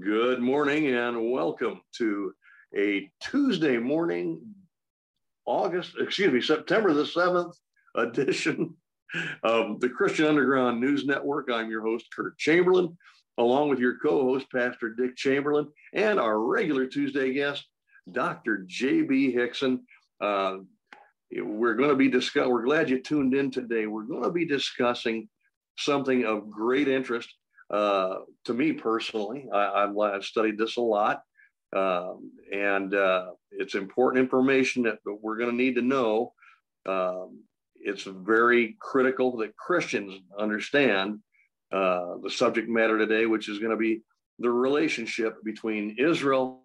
Good morning and welcome to a Tuesday morning, August, excuse me, September the 7th edition of the Christian Underground News Network. I'm your host, Kurt Chamberlain, along with your co host, Pastor Dick Chamberlain, and our regular Tuesday guest, Dr. J.B. Hixson. Uh, we're going to be discussing, we're glad you tuned in today. We're going to be discussing something of great interest uh, to me personally, I, have studied this a lot, um, and uh, it's important information that, we're going to need to know. Um, it's very critical that Christians understand uh, the subject matter today, which is going to be the relationship between Israel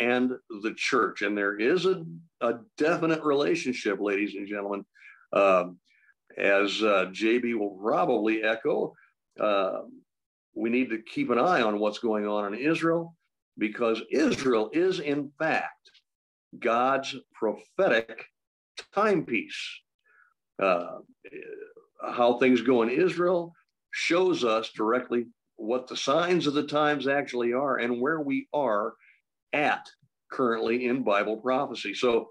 and the church. And there is a, a definite relationship, ladies and gentlemen. Um, as uh, JB will probably echo, uh, we need to keep an eye on what's going on in Israel because Israel is, in fact, God's prophetic timepiece. Uh, how things go in Israel shows us directly what the signs of the times actually are and where we are at currently in Bible prophecy. So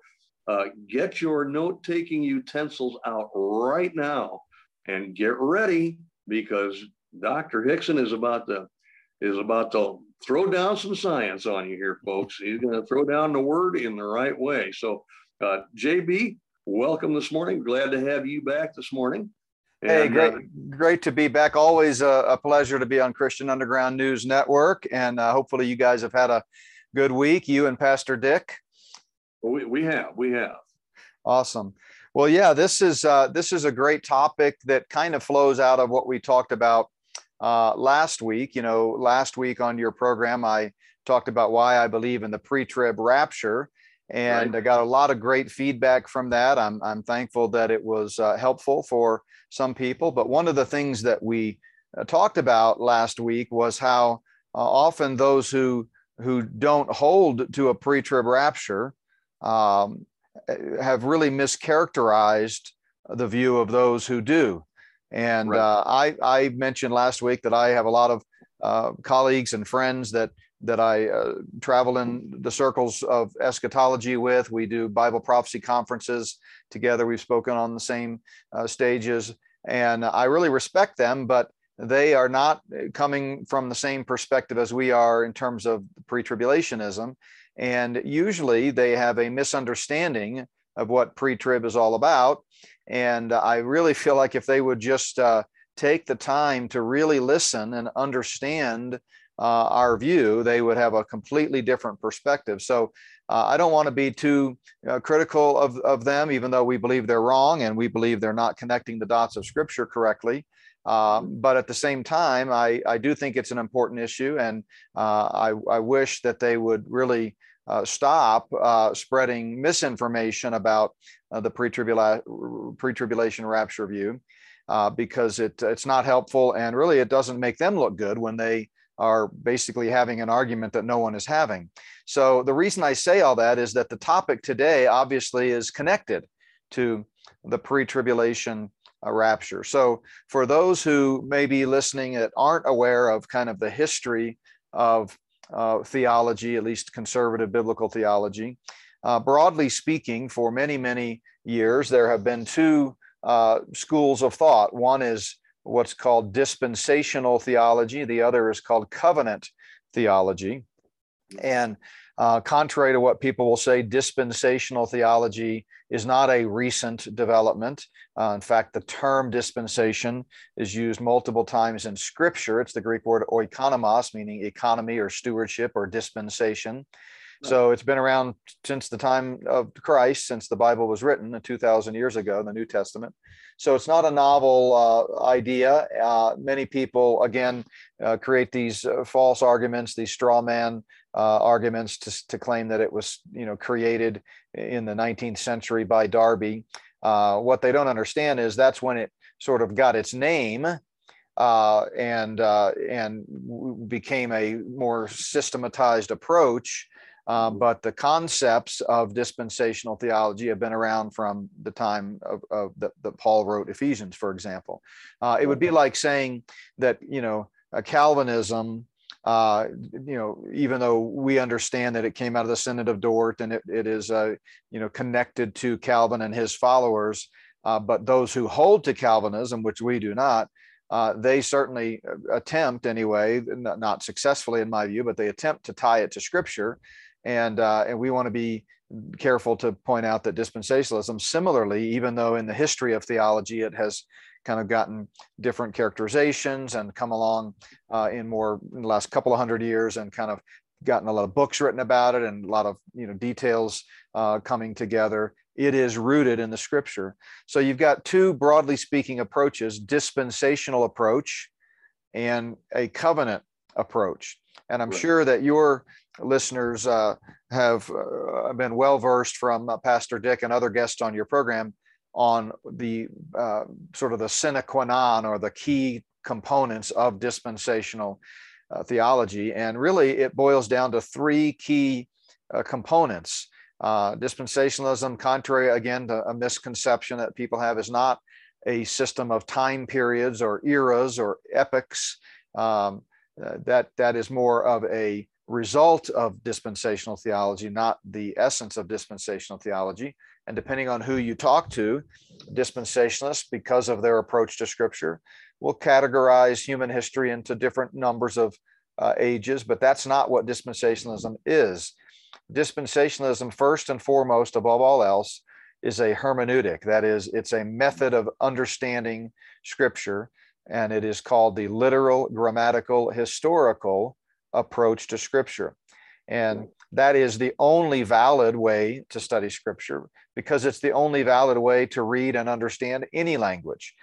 uh, get your note taking utensils out right now and get ready because Dr. Hixson is about to is about to throw down some science on you here, folks. He's going to throw down the word in the right way. So, uh, JB, welcome this morning. Glad to have you back this morning. And, hey, great, uh, great to be back. Always a, a, pleasure to be on Christian Underground News Network, and uh, hopefully you guys have had a good week. You and Pastor Dick. We we have we have. Awesome. Well, yeah, this is uh, this is a great topic that kind of flows out of what we talked about uh, last week. You know, last week on your program, I talked about why I believe in the pre-trib rapture, and right. I got a lot of great feedback from that. I'm I'm thankful that it was uh, helpful for some people. But one of the things that we uh, talked about last week was how uh, often those who who don't hold to a pre-trib rapture um, have really mischaracterized the view of those who do. And right. uh, I, I mentioned last week that I have a lot of uh, colleagues and friends that that I uh, travel in the circles of eschatology with. We do Bible prophecy conferences together. We've spoken on the same uh, stages, and I really respect them. But they are not coming from the same perspective as we are in terms of pre-tribulationism, and usually they have a misunderstanding of what pre-trib is all about and I really feel like if they would just uh, take the time to really listen and understand uh, our view, they would have a completely different perspective. So uh, I don't want to be too uh, critical of, of them, even though we believe they're wrong and we believe they're not connecting the dots of scripture correctly. Um, but at the same time, I, I do think it's an important issue, and uh, I, I wish that they would really uh, stop uh, spreading misinformation about uh, the pre-tribula- pre-tribulation rapture view uh, because it, it's not helpful and really it doesn't make them look good when they are basically having an argument that no one is having. So the reason I say all that is that the topic today obviously is connected to the pre-tribulation uh, rapture. So for those who may be listening that aren't aware of kind of the history of uh, theology, at least conservative biblical theology. Uh, broadly speaking, for many, many years, there have been two uh, schools of thought. One is what's called dispensational theology, the other is called covenant theology. And uh, contrary to what people will say, dispensational theology is not a recent development. Uh, in fact, the term dispensation is used multiple times in Scripture. It's the Greek word oikonomos, meaning economy or stewardship or dispensation. So it's been around since the time of Christ, since the Bible was written 2,000 years ago, in the New Testament. So it's not a novel uh, idea. Uh, many people, again, uh, create these uh, false arguments, these straw man uh, arguments to, to claim that it was, you know, created in the 19th century by Darby. Uh, what they don't understand is that's when it sort of got its name and and became a more systematized approach uh, mm-hmm. but the concepts of dispensational theology have been around from the time of, of the, that Paul wrote Ephesians, for example. Uh, it would be like saying that, you know, Calvinism uh, you know, even though we understand that it came out of the Synod of Dort and it, it is, uh, you know, connected to Calvin and his followers, uh, but those who hold to Calvinism, which we do not, uh, they certainly uh, attempt anyway, not, successfully in my view, but they attempt to tie it to Scripture, and uh, and we want to be careful to point out that dispensationalism, similarly, even though in the history of theology it has kind of gotten different characterizations and come along uh, in more in the last couple of hundred years and kind of gotten a lot of books written about it and a lot of you know details uh, coming together it is rooted in the scripture. So you've got two broadly speaking approaches dispensational approach and a covenant approach and i'm right. sure that your listeners uh, have uh, been well versed from uh, pastor dick and other guests on your program on the uh, sort of the sine qua non or the key components of dispensational uh, theology. And really, it boils down to three key uh, components. Uh, dispensationalism, contrary again to a misconception that people have, is not a system of time periods or eras or epochs. Um, uh, that that is more of a result of dispensational theology, not the essence of dispensational theology. And depending on who you talk to, dispensationalists, because of their approach to scripture, will categorize human history into different numbers of uh, ages, but that's not what dispensationalism is. Dispensationalism, first and foremost, above all else, is a hermeneutic. That is, it's a method of understanding scripture, and it is called the literal, grammatical, historical approach to scripture. And that is the only valid way to study scripture because it's the only valid way to read and understand any language.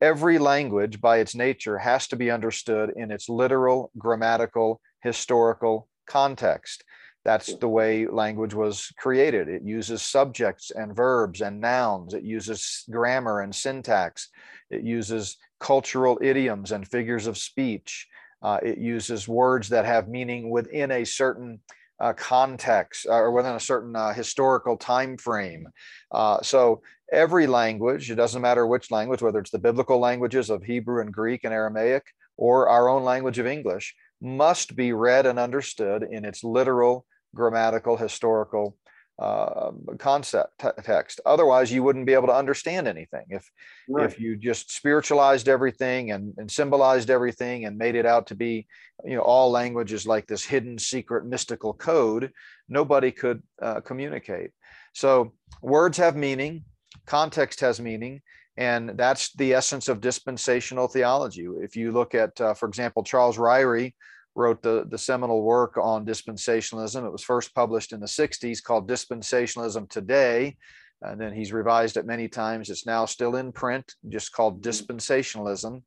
Every language, by its nature, has to be understood in its literal, grammatical, historical context. That's the way language was created. It uses subjects and verbs and nouns. It uses grammar and syntax. It uses cultural idioms and figures of speech. Uh, it uses words that have meaning within a certain uh, context uh, or within a certain uh, historical time frame. Uh, so every language, it doesn't matter which language, whether it's the biblical languages of Hebrew and Greek and Aramaic or our own language of English, must be read and understood in its literal, grammatical, historical uh, concept text. Otherwise, you wouldn't be able to understand anything. If right. if you just spiritualized everything and, and symbolized everything and made it out to be, you know, all languages like this hidden, secret, mystical code, nobody could uh, communicate. So words have meaning, context has meaning, and that's the essence of dispensational theology. If you look at, uh, for example, Charles Ryrie wrote the, the seminal work on dispensationalism. It was first published in the 60s called Dispensationalism Today. And then he's revised it many times. It's now still in print, just called mm-hmm. Dispensationalism.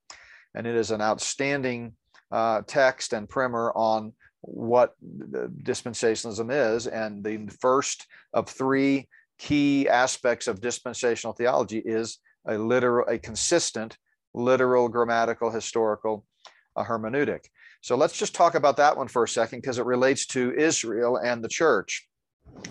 And it is an outstanding uh, text and primer on what dispensationalism is. And the first of three key aspects of dispensational theology is a literal, a consistent literal, grammatical, historical uh, hermeneutic. So let's just talk about that one for a second because it relates to Israel and the church.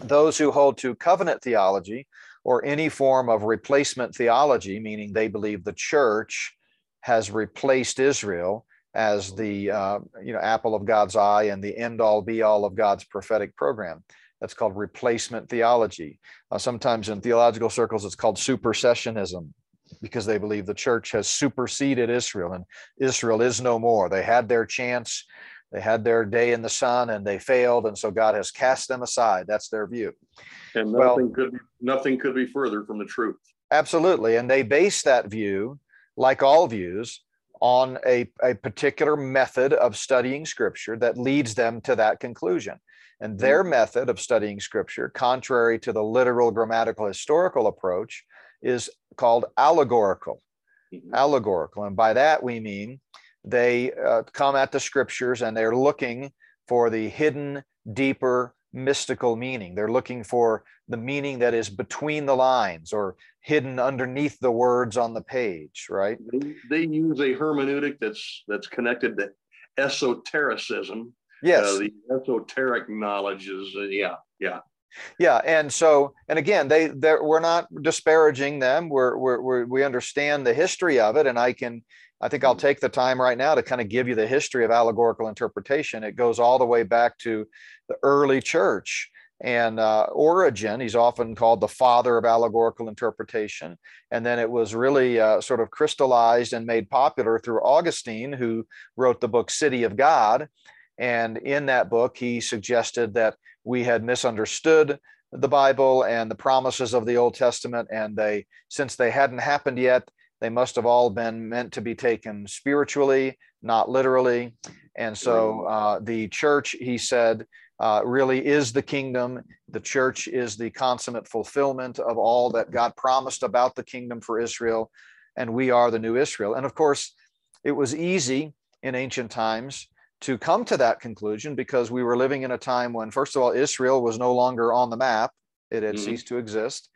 Those who hold to covenant theology or any form of replacement theology, meaning they believe the church has replaced Israel as the uh, you know apple of God's eye and the end all be all of God's prophetic program. That's called replacement theology. Uh, sometimes in theological circles, it's called supersessionism because they believe the church has superseded Israel and Israel is no more. They had their chance, they had their day in the sun and they failed. And so God has cast them aside. That's their view. And nothing well, could be, nothing could be further from the truth. Absolutely. And they base that view, like all views, on a, a particular method of studying scripture that leads them to that conclusion. And their mm-hmm. method of studying scripture, contrary to the literal, grammatical, historical approach, is called allegorical. Mm-hmm. Allegorical. And by that we mean they uh, come at the scriptures and they're looking for the hidden, deeper, mystical meaning. They're looking for the meaning that is between the lines or hidden underneath the words on the page, right? They, they use a hermeneutic that's that's connected to esotericism. Yes. Uh, the esoteric knowledge is, uh, yeah, yeah. Yeah, and so, and again, they we're not disparaging them. We're, we're, we're we understand the history of it, and I can I think I'll take the time right now to kind of give you the history of allegorical interpretation. It goes all the way back to the early church. And uh, Origen, he's often called the father of allegorical interpretation. And then it was really uh, sort of crystallized and made popular through Augustine, who wrote the book City of God. And in that book, he suggested that we had misunderstood the Bible and the promises of the Old Testament. And they, since they hadn't happened yet, they must have all been meant to be taken spiritually, not literally. And so uh, the church, he said, uh, really is the kingdom. The church is the consummate fulfillment of all that God promised about the kingdom for Israel. And we are the new Israel. And of course, it was easy in ancient times to come to that conclusion because we were living in a time when, first of all, Israel was no longer on the map, it had mm-hmm. ceased to exist.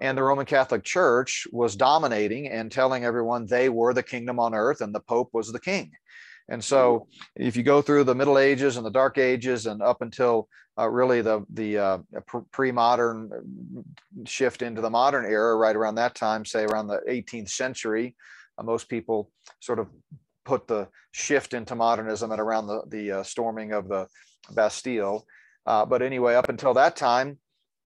And the Roman Catholic Church was dominating and telling everyone they were the kingdom on earth and the Pope was the king. And so, if you go through the Middle Ages and the Dark Ages and up until uh, really the the uh, pre-modern shift into the modern era, right around that time, say around the 18th century, uh, most people sort of put the shift into modernism at around the the uh, storming of the Bastille. Uh, but anyway, up until that time,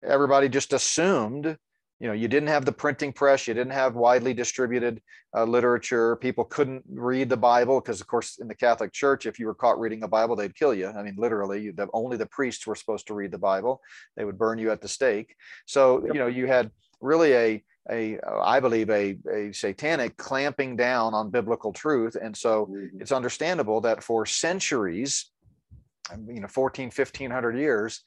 everybody just assumed you know you didn't have the printing press you didn't have widely distributed uh, literature people couldn't read the bible because of course in the catholic church if you were caught reading the bible they'd kill you. I mean literally the, only the priests were supposed to read the bible. They would burn you at the stake. So you know you had really a a i believe a, a satanic clamping down on biblical truth and so mm-hmm. it's understandable that for centuries you know 14 1500 years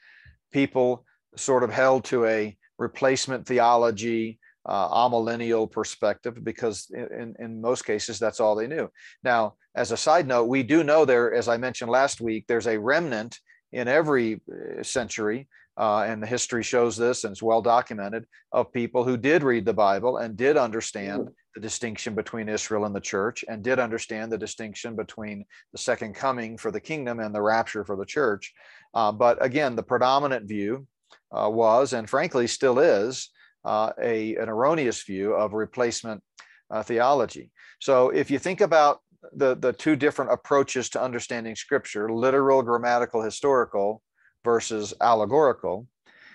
people sort of held to a replacement theology, uh, amillennial perspective, because in, in most cases, that's all they knew. Now, as a side note, we do know there, as I mentioned last week, there's a remnant in every uh, century, uh, and the history shows this and it's well documented, of people who did read the Bible and did understand the distinction between Israel and the church and did understand the distinction between the second coming for the kingdom and the rapture for the church. Uh, but again, the predominant view uh, was, and frankly still is, uh, a, an erroneous view of replacement uh, theology. So if you think about the, the two different approaches to understanding scripture, literal, grammatical, historical versus allegorical,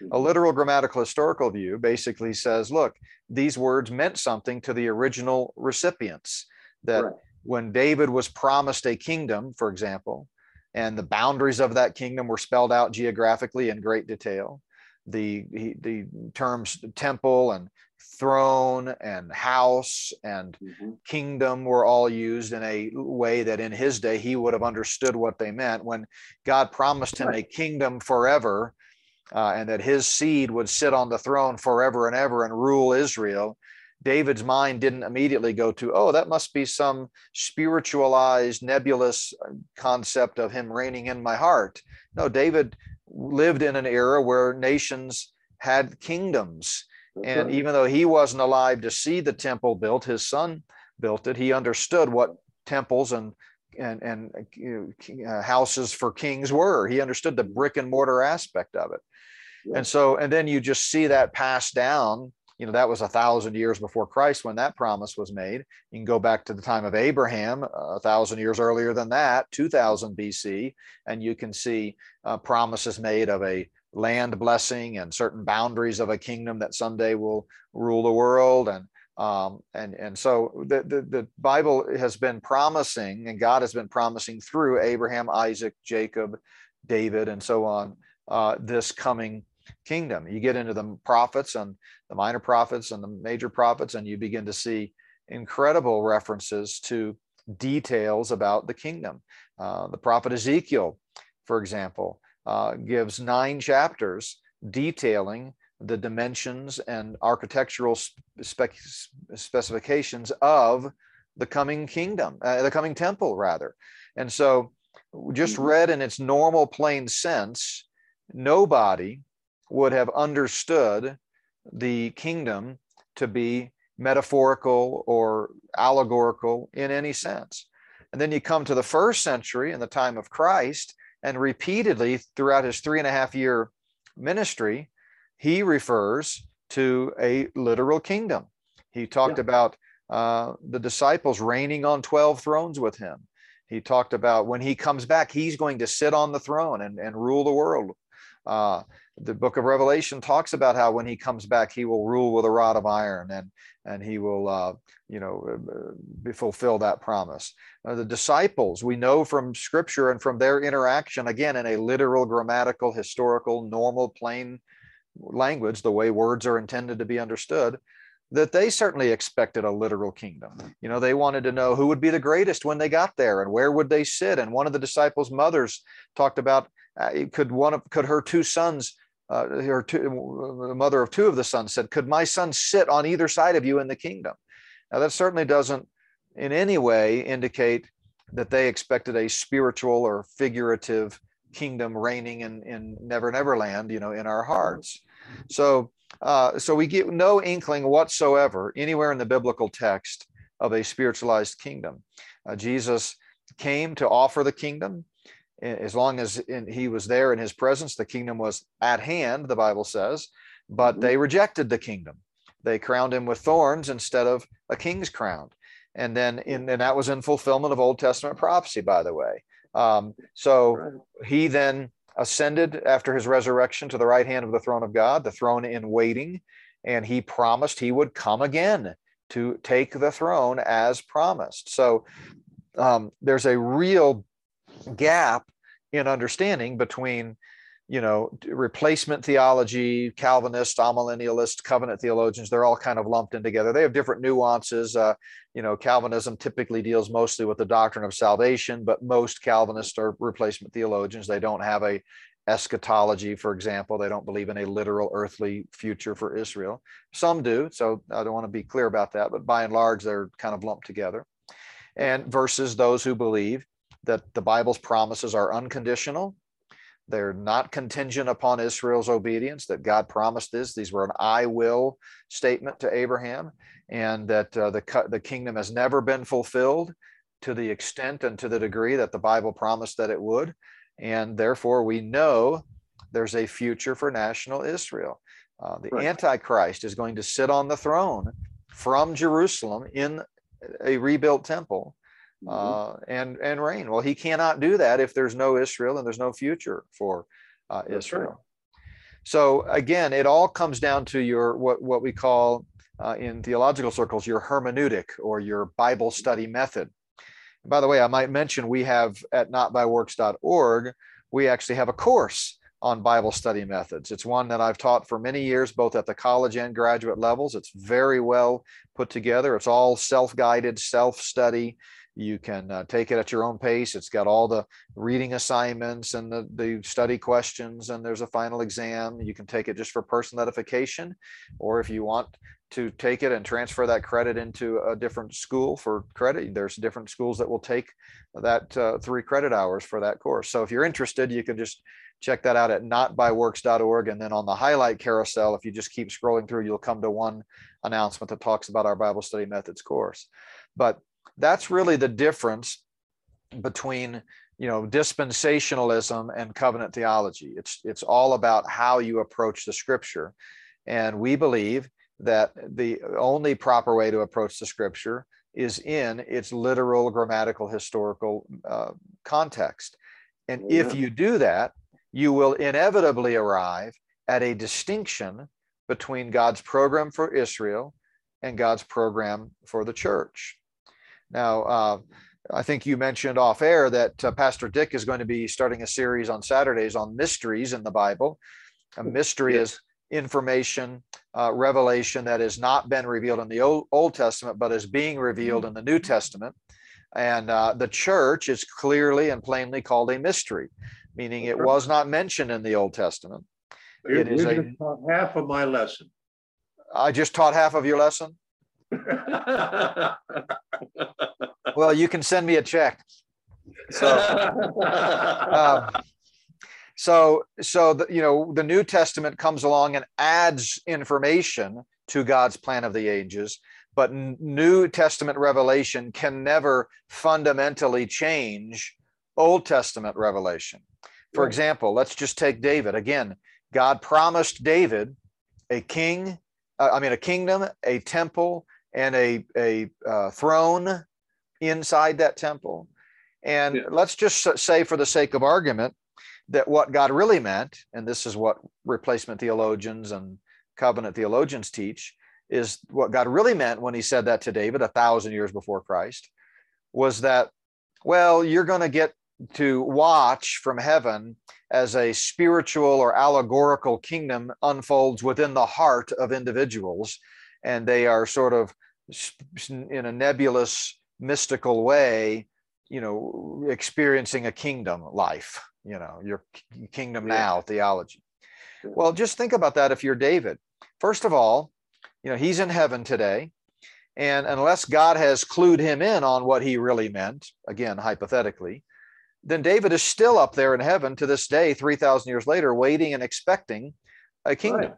a mm-hmm. literal grammatical historical view basically says, look, these words meant something to the original recipients. That right. when David was promised a kingdom, for example, and the boundaries of that kingdom were spelled out geographically in great detail, the the terms temple and throne and house and mm-hmm. kingdom were all used in a way that in his day he would have understood what they meant when god promised him a kingdom forever uh, and that his seed would sit on the throne forever and ever and rule israel david's mind didn't immediately go to oh that must be some spiritualized nebulous concept of him reigning in my heart no david lived in an era where nations had kingdoms. And even though he wasn't alive to see the temple built, his son built it. He understood what temples and and and you know, uh, houses for kings were. He understood the brick and mortar aspect of it. And so, and then you just see that passed down you know that was a thousand years before christ when that promise was made you can go back to the time of abraham a thousand years earlier than that 2000 bc and you can see uh, promises made of a land blessing and certain boundaries of a kingdom that someday will rule the world and um, and and so the, the, the bible has been promising and god has been promising through abraham isaac jacob david and so on uh, this coming kingdom. You get into the prophets and the minor prophets and the major prophets, and you begin to see incredible references to details about the kingdom. Uh, the prophet Ezekiel, for example, uh, gives nine chapters detailing the dimensions and architectural spec- specifications of the coming kingdom, uh, the coming temple, rather. And so, just mm-hmm. read in its normal plain sense, nobody would have understood the kingdom to be metaphorical or allegorical in any sense. And then you come to the first century in the time of Christ, and repeatedly throughout his three and a half year ministry, he refers to a literal kingdom. He talked yeah. about uh, the disciples reigning on 12 thrones with him. He talked about when he comes back, he's going to sit on the throne and, and rule the world. Uh, the book of Revelation talks about how when he comes back, he will rule with a rod of iron and, and he will, uh, you know, uh, fulfill that promise. Uh, the disciples, we know from scripture and from their interaction, again, in a literal, grammatical, historical, normal, plain language, the way words are intended to be understood, that they certainly expected a literal kingdom. You know, they wanted to know who would be the greatest when they got there and where would they sit. And one of the disciples' mothers talked about uh, could one of could her two sons, uh, her two, the mother of two of the sons said, could my son sit on either side of you in the kingdom? Now that certainly doesn't in any way indicate that they expected a spiritual or figurative kingdom reigning in, in Never Never Land, you know, in our hearts. So uh, so we get no inkling whatsoever anywhere in the biblical text of a spiritualized kingdom. Uh, Jesus came to offer the kingdom. As long as in, he was there in his presence, the kingdom was at hand, the Bible says, but mm-hmm. they rejected the kingdom. They crowned him with thorns instead of a king's crown. And then, in, and that was in fulfillment of Old Testament prophecy, by the way. Um, so he then ascended after his resurrection to the right hand of the throne of God, the throne in waiting, and he promised he would come again to take the throne as promised. So um, there's a real gap in understanding between you know, replacement theology, Calvinist, amillennialist, covenant theologians, they're all kind of lumped in together. They have different nuances. Uh, you know, Calvinism typically deals mostly with the doctrine of salvation, but most Calvinists are replacement theologians. They don't have a eschatology, for example. They don't believe in a literal earthly future for Israel. Some do, so I don't want to be clear about that, but by and large, they're kind of lumped together. And versus those who believe that the Bible's promises are unconditional they're not contingent upon Israel's obedience, that God promised this. These were an I will statement to Abraham, and that uh, the, the kingdom has never been fulfilled to the extent and to the degree that the Bible promised that it would. And therefore, we know there's a future for national Israel. Uh, the right. Antichrist is going to sit on the throne from Jerusalem in a rebuilt temple. Uh, and and reign. Well, he cannot do that if there's no Israel and there's no future for uh, Israel. So again, it all comes down to your what what we call uh, in theological circles your hermeneutic or your Bible study method. And by the way, I might mention we have at notbyworks.org we actually have a course on Bible study methods. It's one that I've taught for many years, both at the college and graduate levels. It's very well put together. It's all self guided, self study. You can uh, take it at your own pace. It's got all the reading assignments and the, the study questions, and there's a final exam. You can take it just for personal edification, or if you want to take it and transfer that credit into a different school for credit, there's different schools that will take that uh, three credit hours for that course. So if you're interested, you can just check that out at notbyworks.org. And then on the highlight carousel, if you just keep scrolling through, you'll come to one announcement that talks about our Bible study methods course. But that's really the difference between you know dispensationalism and covenant theology. It's it's all about how you approach the scripture. And we believe that the only proper way to approach the scripture is in its literal grammatical historical uh, context. And yeah. if you do that you will inevitably arrive at a distinction between god's program for israel and god's program for the church now, uh, I think you mentioned off air that uh, Pastor Dick is going to be starting a series on Saturdays on mysteries in the Bible. A mystery yes. is information, uh, revelation that has not been revealed in the Old, Old Testament, but is being revealed in the New Testament. And uh, the church is clearly and plainly called a mystery, meaning it was not mentioned in the Old Testament. You, it is a, half of my lesson. I just taught half of your lesson. Well, you can send me a check. So, uh, so, so the, you know, the New Testament comes along and adds information to God's plan of the ages, but New Testament revelation can never fundamentally change Old Testament revelation. For example, let's just take David again. God promised David a king, uh, I mean, a kingdom, a temple, and a, a uh, throne inside that temple. And yeah. let's just say, for the sake of argument, that what God really meant, and this is what replacement theologians and covenant theologians teach, is what God really meant when he said that to David a thousand years before Christ, was that, well, you're going to get to watch from heaven as a spiritual or allegorical kingdom unfolds within the heart of individuals. And they are sort of in a nebulous, mystical way, you know, experiencing a kingdom life, you know, your kingdom yeah. now theology. Well, just think about that if you're David. First of all, you know, he's in heaven today. And unless God has clued him in on what he really meant, again, hypothetically, then David is still up there in heaven to this day, 3,000 years later, waiting and expecting a kingdom. Right.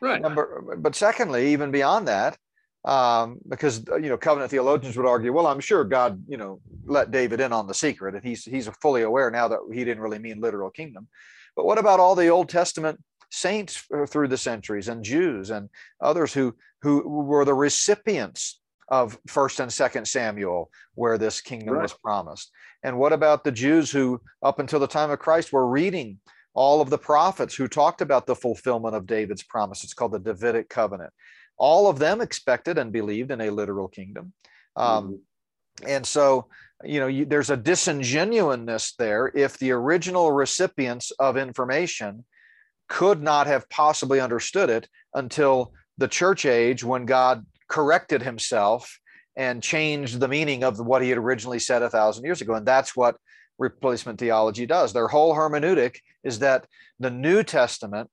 Right. Number, but secondly, even beyond that, um, because you know covenant theologians would argue, well, I'm sure God, you know, let David in on the secret, and he's he's fully aware now that he didn't really mean literal kingdom. But what about all the Old Testament saints uh, through the centuries and Jews and others who who were the recipients of First and Second Samuel, where this kingdom right. was promised? And what about the Jews who, up until the time of Christ, were reading all of the prophets who talked about the fulfillment of David's promise? It's called the Davidic covenant. All of them expected and believed in a literal kingdom. Um, mm-hmm. And so, you know, you, there's a disingenuousness there if the original recipients of information could not have possibly understood it until the church age when God corrected himself and changed the meaning of what he had originally said a thousand years ago. And that's what replacement theology does. Their whole hermeneutic is that the New Testament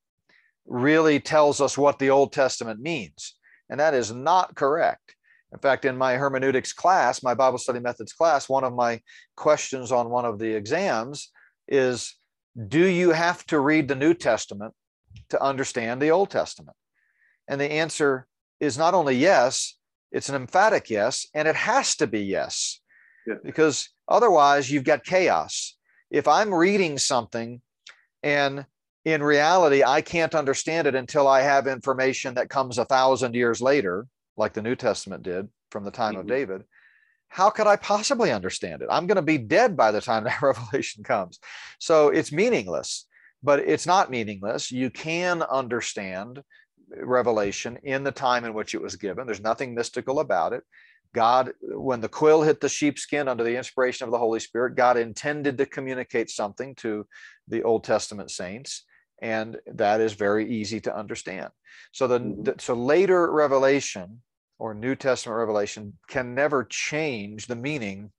really tells us what the Old Testament means. And that is not correct. In fact, in my hermeneutics class, my Bible study methods class, one of my questions on one of the exams is Do you have to read the New Testament to understand the Old Testament? And the answer is not only yes, it's an emphatic yes, and it has to be yes, yeah. because otherwise you've got chaos. If I'm reading something and in reality I can't understand it until I have information that comes a thousand years later, like the New Testament did from the time mm-hmm. of David, how could I possibly understand it? I'm going to be dead by the time that revelation comes. So it's meaningless, but it's not meaningless. You can understand revelation in the time in which it was given. There's nothing mystical about it. God, when the quill hit the sheepskin under the inspiration of the Holy Spirit, God intended to communicate something to the Old Testament saints, and that is very easy to understand. So the, mm-hmm. the so later revelation or New Testament revelation can never change the meaning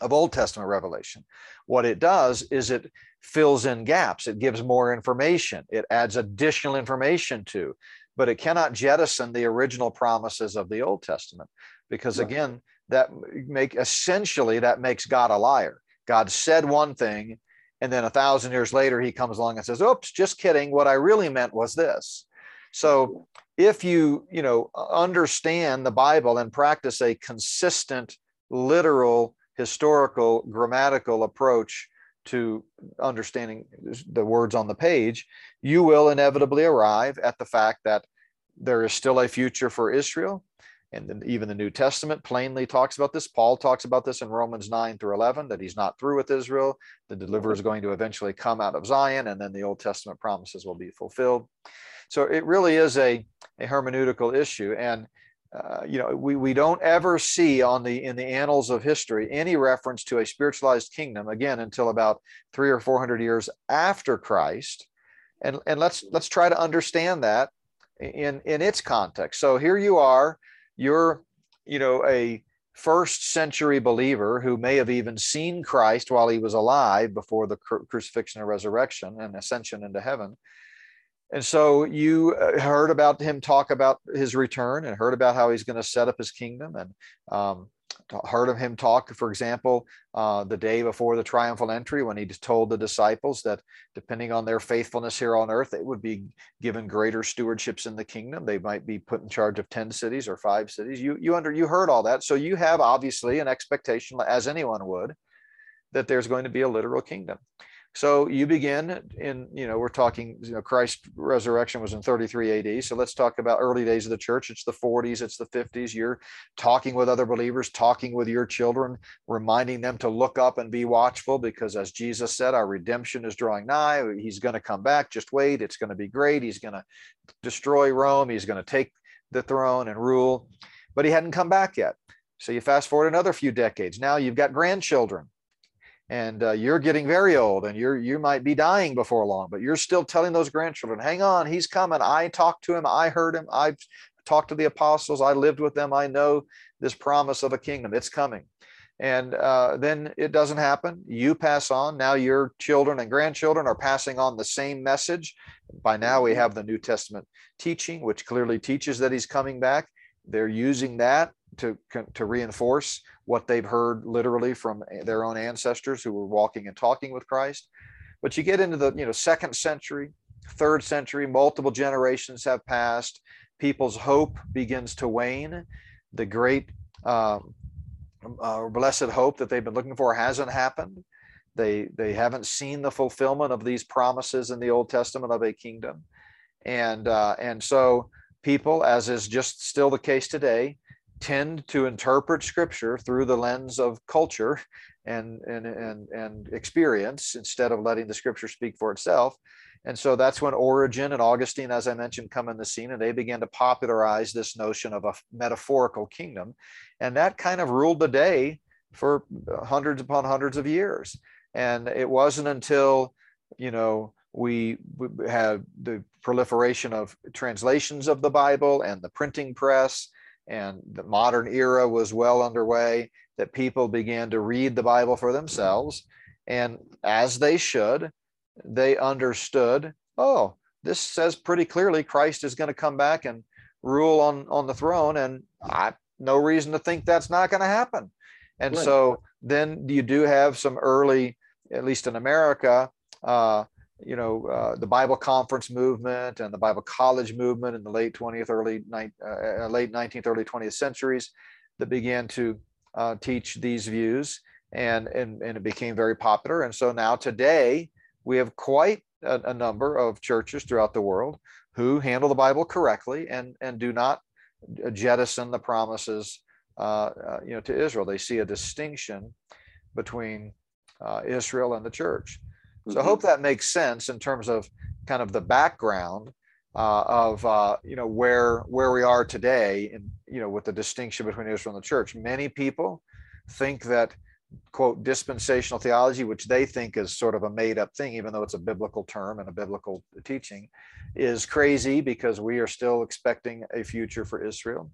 of Old Testament revelation. What it does is it fills in gaps, it gives more information, it adds additional information to, but it cannot jettison the original promises of the Old Testament because right. again, that make essentially that makes God a liar. God said one thing, and then a thousand years later he comes along and says, "Oops, just kidding. What I really meant was this." So if you you know understand the Bible and practice a consistent, literal historical grammatical approach to understanding the words on the page, you will inevitably arrive at the fact that there is still a future for Israel. And then even the New Testament plainly talks about this. Paul talks about this in Romans 9 through 11 that he's not through with Israel. The deliverer is going to eventually come out of Zion, and then the Old Testament promises will be fulfilled. So it really is a, a hermeneutical issue. And uh, you know, we, we don't ever see on the in the annals of history any reference to a spiritualized kingdom again until about three or four hundred years after Christ, and and let's let's try to understand that in in its context. So here you are, you're you know a first century believer who may have even seen Christ while he was alive before the crucifixion and resurrection and ascension into heaven. And so you uh, heard about him talk about his return and heard about how he's going to set up his kingdom and um, heard of him talk, for example, uh, the day before the triumphal entry when he told the disciples that depending on their faithfulness here on earth, they would be given greater stewardships in the kingdom. They might be put in charge of 10 cities or five cities. You, you under, you heard all that. So you have obviously an expectation as anyone would that there's going to be a literal kingdom. So you begin in, you know, we're talking, you know, Christ's resurrection was in 33 AD. So let's talk about early days of the church. It's the 40s, it's the 50s. You're talking with other believers, talking with your children, reminding them to look up and be watchful because, as Jesus said, our redemption is drawing nigh. He's going to come back. Just wait. It's going to be great. He's going to destroy Rome. He's going to take the throne and rule. But he hadn't come back yet. So you fast forward another few decades. Now you've got grandchildren and uh, you're getting very old and you're you might be dying before long but you're still telling those grandchildren hang on he's coming. I talked to him. I heard him. I've talked to the apostles. I lived with them. I know this promise of a kingdom. It's coming. And uh, then it doesn't happen. You pass on. Now your children and grandchildren are passing on the same message. By now we have the new testament teaching which clearly teaches that he's coming back. They're using that to, to reinforce what they've heard literally from their own ancestors who were walking and talking with Christ. But you get into the you know second century, third century, multiple generations have passed. People's hope begins to wane. The great um, uh, blessed hope that they've been looking for hasn't happened. They they haven't seen the fulfillment of these promises in the Old Testament of a kingdom, and uh, and so people, as is just still the case today, tend to interpret scripture through the lens of culture and, and, and, and experience instead of letting the scripture speak for itself. And so that's when Origen and Augustine, as I mentioned, come in the scene and they began to popularize this notion of a metaphorical kingdom. And that kind of ruled the day for uh, hundreds upon hundreds of years. And it wasn't until, you know, we had the proliferation of translations of the Bible and the printing press and the modern era was well underway that people began to read the bible for themselves and as they should they understood oh this says pretty clearly christ is going to come back and rule on on the throne and i no reason to think that's not going to happen and right. so then you do have some early at least in america uh, you know, uh, the Bible conference movement and the Bible college movement in the late 20th, early ni- uh, uh late 19th, early 20th centuries that began to uh, teach these views and, and, and it became very popular. And so now today we have quite a, a number of churches throughout the world who handle the Bible correctly and, and do not jettison the promises, uh, uh, you know, to Israel. They see a distinction between Israel and the church. So mm-hmm. I hope that makes sense in terms of kind of the background uh, of uh, you know where where we are today, and you know with the distinction between Israel and the church. Many people think that quote dispensational theology, which they think is sort of a made up thing, even though it's a biblical term and a biblical teaching, is crazy because we are still expecting a future for Israel.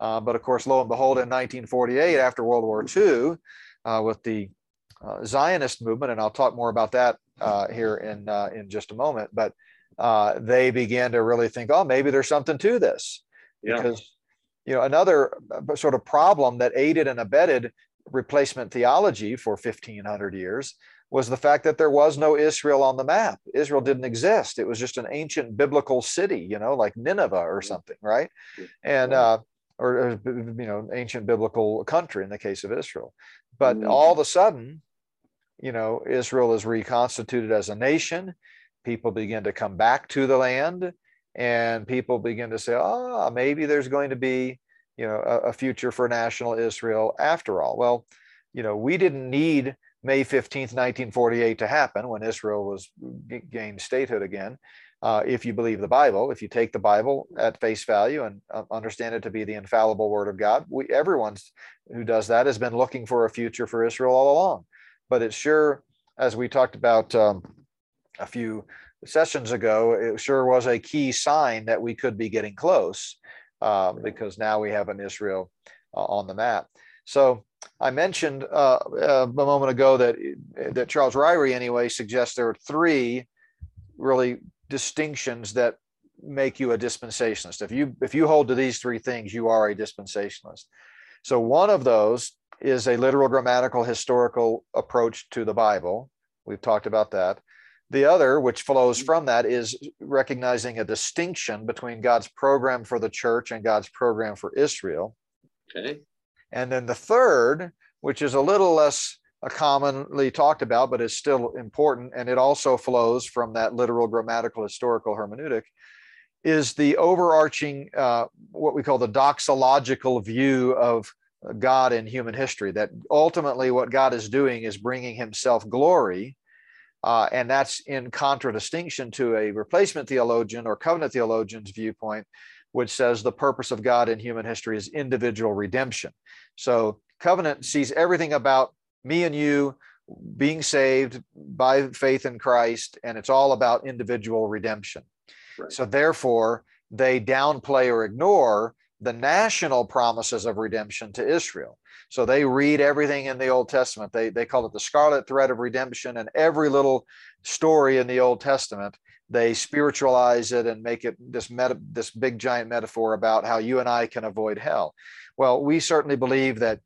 Uh, but of course, lo and behold, in 1948, after World War II, uh, with the uh, Zionist movement, and I'll talk more about that uh, here in uh, in just a moment. But uh, they began to really think, oh, maybe there's something to this, yeah. because you know another uh, sort of problem that aided and abetted replacement theology for 1500 years was the fact that there was no Israel on the map. Israel didn't exist. It was just an ancient biblical city, you know, like Nineveh or something, right? And uh, or, you know, ancient biblical country in the case of Israel. But mm-hmm. all of a sudden, you know, Israel is reconstituted as a nation. People begin to come back to the land, and people begin to say, "Ah, oh, maybe there's going to be, you know, a, a future for national Israel after all." Well, you know, we didn't need May 15th, 1948 to happen when Israel was gained statehood again. Uh, if you believe the Bible, if you take the Bible at face value and uh, understand it to be the infallible Word of God, we everyone who does that has been looking for a future for Israel all along but it sure, as we talked about um, a few sessions ago, it sure was a key sign that we could be getting close uh, because now we have an Israel uh, on the map. So I mentioned uh, uh, a moment ago that that Charles Ryrie anyway suggests there are three really distinctions that make you a dispensationalist. If you if you hold to these three things, you are a dispensationalist. So one of those is a literal grammatical historical approach to the Bible. We've talked about that. The other, which flows mm-hmm. from that, is recognizing a distinction between God's program for the church and God's program for Israel. Okay. And then the third, which is a little less commonly talked about, but is still important, and it also flows from that literal grammatical historical hermeneutic, is the overarching, uh, what we call the doxological view of God in human history. That ultimately, what God is doing is bringing Himself glory. Uh, and that's in contradistinction to a replacement theologian or covenant theologian's viewpoint, which says the purpose of God in human history is individual redemption. So, covenant sees everything about me and you being saved by faith in Christ, and it's all about individual redemption. Right. So, therefore, they downplay or ignore the national promises of redemption to Israel. So they read everything in the Old Testament. They, they call it the scarlet thread of redemption, and every little story in the Old Testament, they spiritualize it and make it this meta, this big giant metaphor about how you and I can avoid hell. Well, we certainly believe that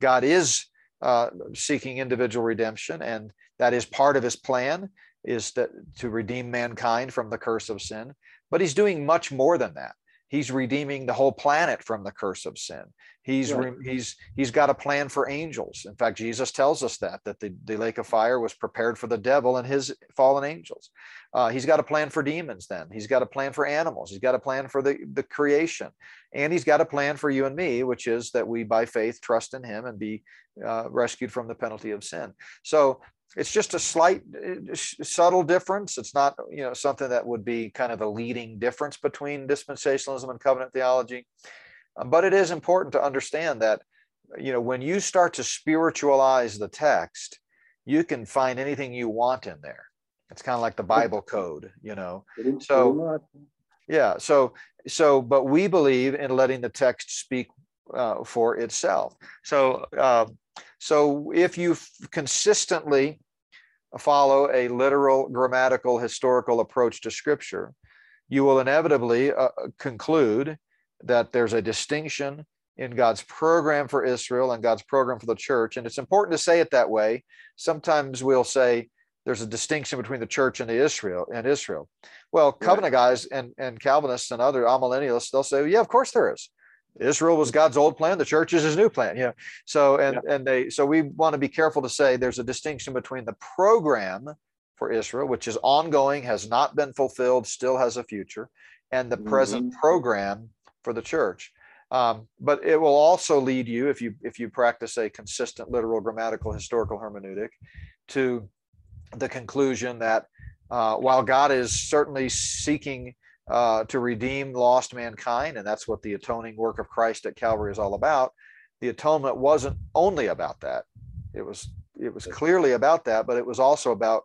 God is uh, seeking individual redemption, and that is part of His plan is that to redeem mankind from the curse of sin. But He's doing much more than that he's redeeming the whole planet from the curse of sin. He's he's he's got a plan for angels. In fact jesus tells us that that the, the lake of fire was prepared for the devil and his fallen angels. Uh, he's got a plan for demons then. He's got a plan for animals. He's got a plan for the the creation. And he's got a plan for you and me which is that we by faith trust in him and be uh, rescued from the penalty of sin. So it's just a slight uh, subtle difference. It's not you know something that would be kind of a leading difference between dispensationalism and covenant theology. Um, but it is important to understand that you know when you start to spiritualize the text you can find anything you want in there. It's kind of like the bible code you know? So yeah so so but we believe in letting the text speak uh, for itself. So uh, so if you consistently follow a literal, grammatical, historical approach to Scripture, you will inevitably uh, conclude that there's a distinction in God's program for Israel and God's program for the church. And it's important to say it that way. Sometimes we'll say there's a distinction between the church and the Israel and Israel. Well, covenant guys and, and Calvinists and other amillennialists, they'll say, yeah, of course there is. Israel was God's old plan. The church is his new plan. You know, so and yeah. and they so we want to be careful to say there's a distinction between the program for Israel, which is ongoing, has not been fulfilled, still has a future, and the mm-hmm. present program for the church. Um, but it will also lead you, if you if you practice a consistent literal, grammatical, historical hermeneutic, to the conclusion that uh, while God is certainly seeking uh, to redeem lost mankind, and that's what the atoning work of Christ at Calvary is all about. The atonement wasn't only about that; it was it was clearly about that, but it was also about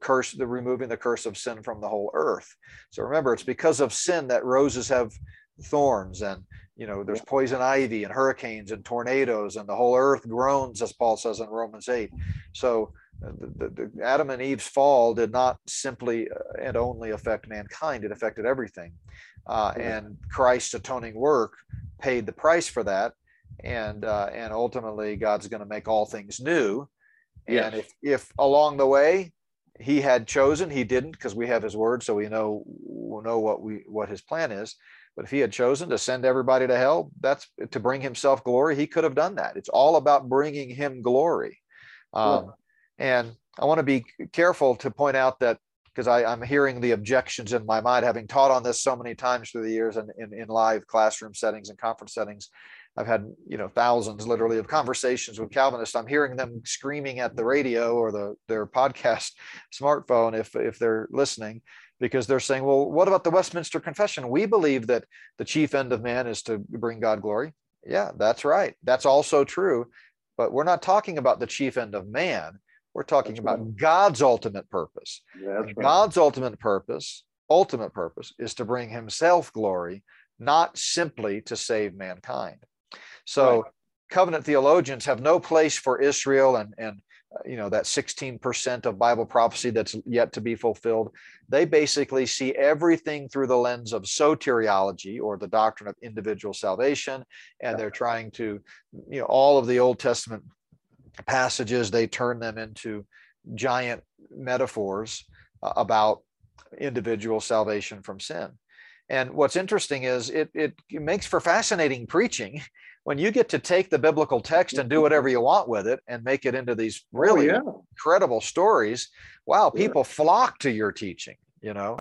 curse the removing the curse of sin from the whole earth. So remember, it's because of sin that roses have thorns and you know there's poison ivy and hurricanes and tornadoes and the whole earth groans as paul says in romans 8 so the, the, the, Adam and Eve's fall did not simply uh, and only affect mankind; it affected everything. Uh, and Christ's atoning work paid the price for that, and uh, and ultimately God's going to make all things new. And yes. if if along the way He had chosen, He didn't because we have His word, so we know we know what we what His plan is. But if He had chosen to send everybody to hell, that's to bring Himself glory. He could have done that. It's all about bringing Him glory. Um, and I want to be careful to point out that because I'm hearing the objections in my mind, having taught on this so many times through the years and in, in live classroom settings and conference settings. I've had, you know, thousands literally of conversations with Calvinists. I'm hearing them screaming at the radio or the their podcast smartphone if if they're listening, because they're saying, well, what about the Westminster Confession? We believe that the chief end of man is to bring God glory. Yeah, that's right. That's also true. But we're not talking about the chief end of man we're talking That's about right. God's ultimate purpose. Right. God's ultimate purpose, ultimate purpose, is to bring himself glory, not simply to save mankind. So right. covenant theologians have no place for Israel and, and uh, you know that 16% of bible prophecy that's yet to be fulfilled they basically see everything through the lens of soteriology or the doctrine of individual salvation and they're trying to you know all of the old testament passages, they turn them into giant metaphors uh, about individual salvation from sin. And what's interesting is it, it makes for fascinating preaching when you get to take the biblical text and do whatever you want with it and make it into these really oh, yeah. incredible stories, wow, people yeah. flock to your teaching, you know.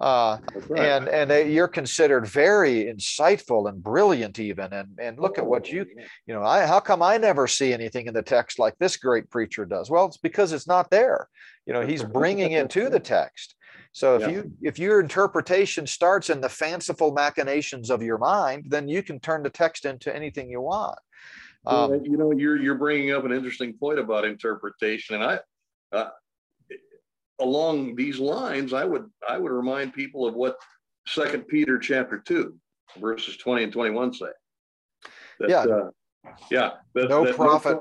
Uh, right. and and they, you're considered very insightful and brilliant even and and look at what you you know I how come I never see anything in the text like this great preacher does well it's because it's not there you know he's bringing it to the text so if yeah. you if your interpretation starts in the fanciful machinations of your mind, then you can turn the text into anything you want. Um, you know, you're you're bringing up an interesting point about interpretation, and I, uh, along these lines, I would I would remind people of what Second Peter chapter two, verses twenty and twenty one say. That, yeah. Uh, yeah. That, no that prophet.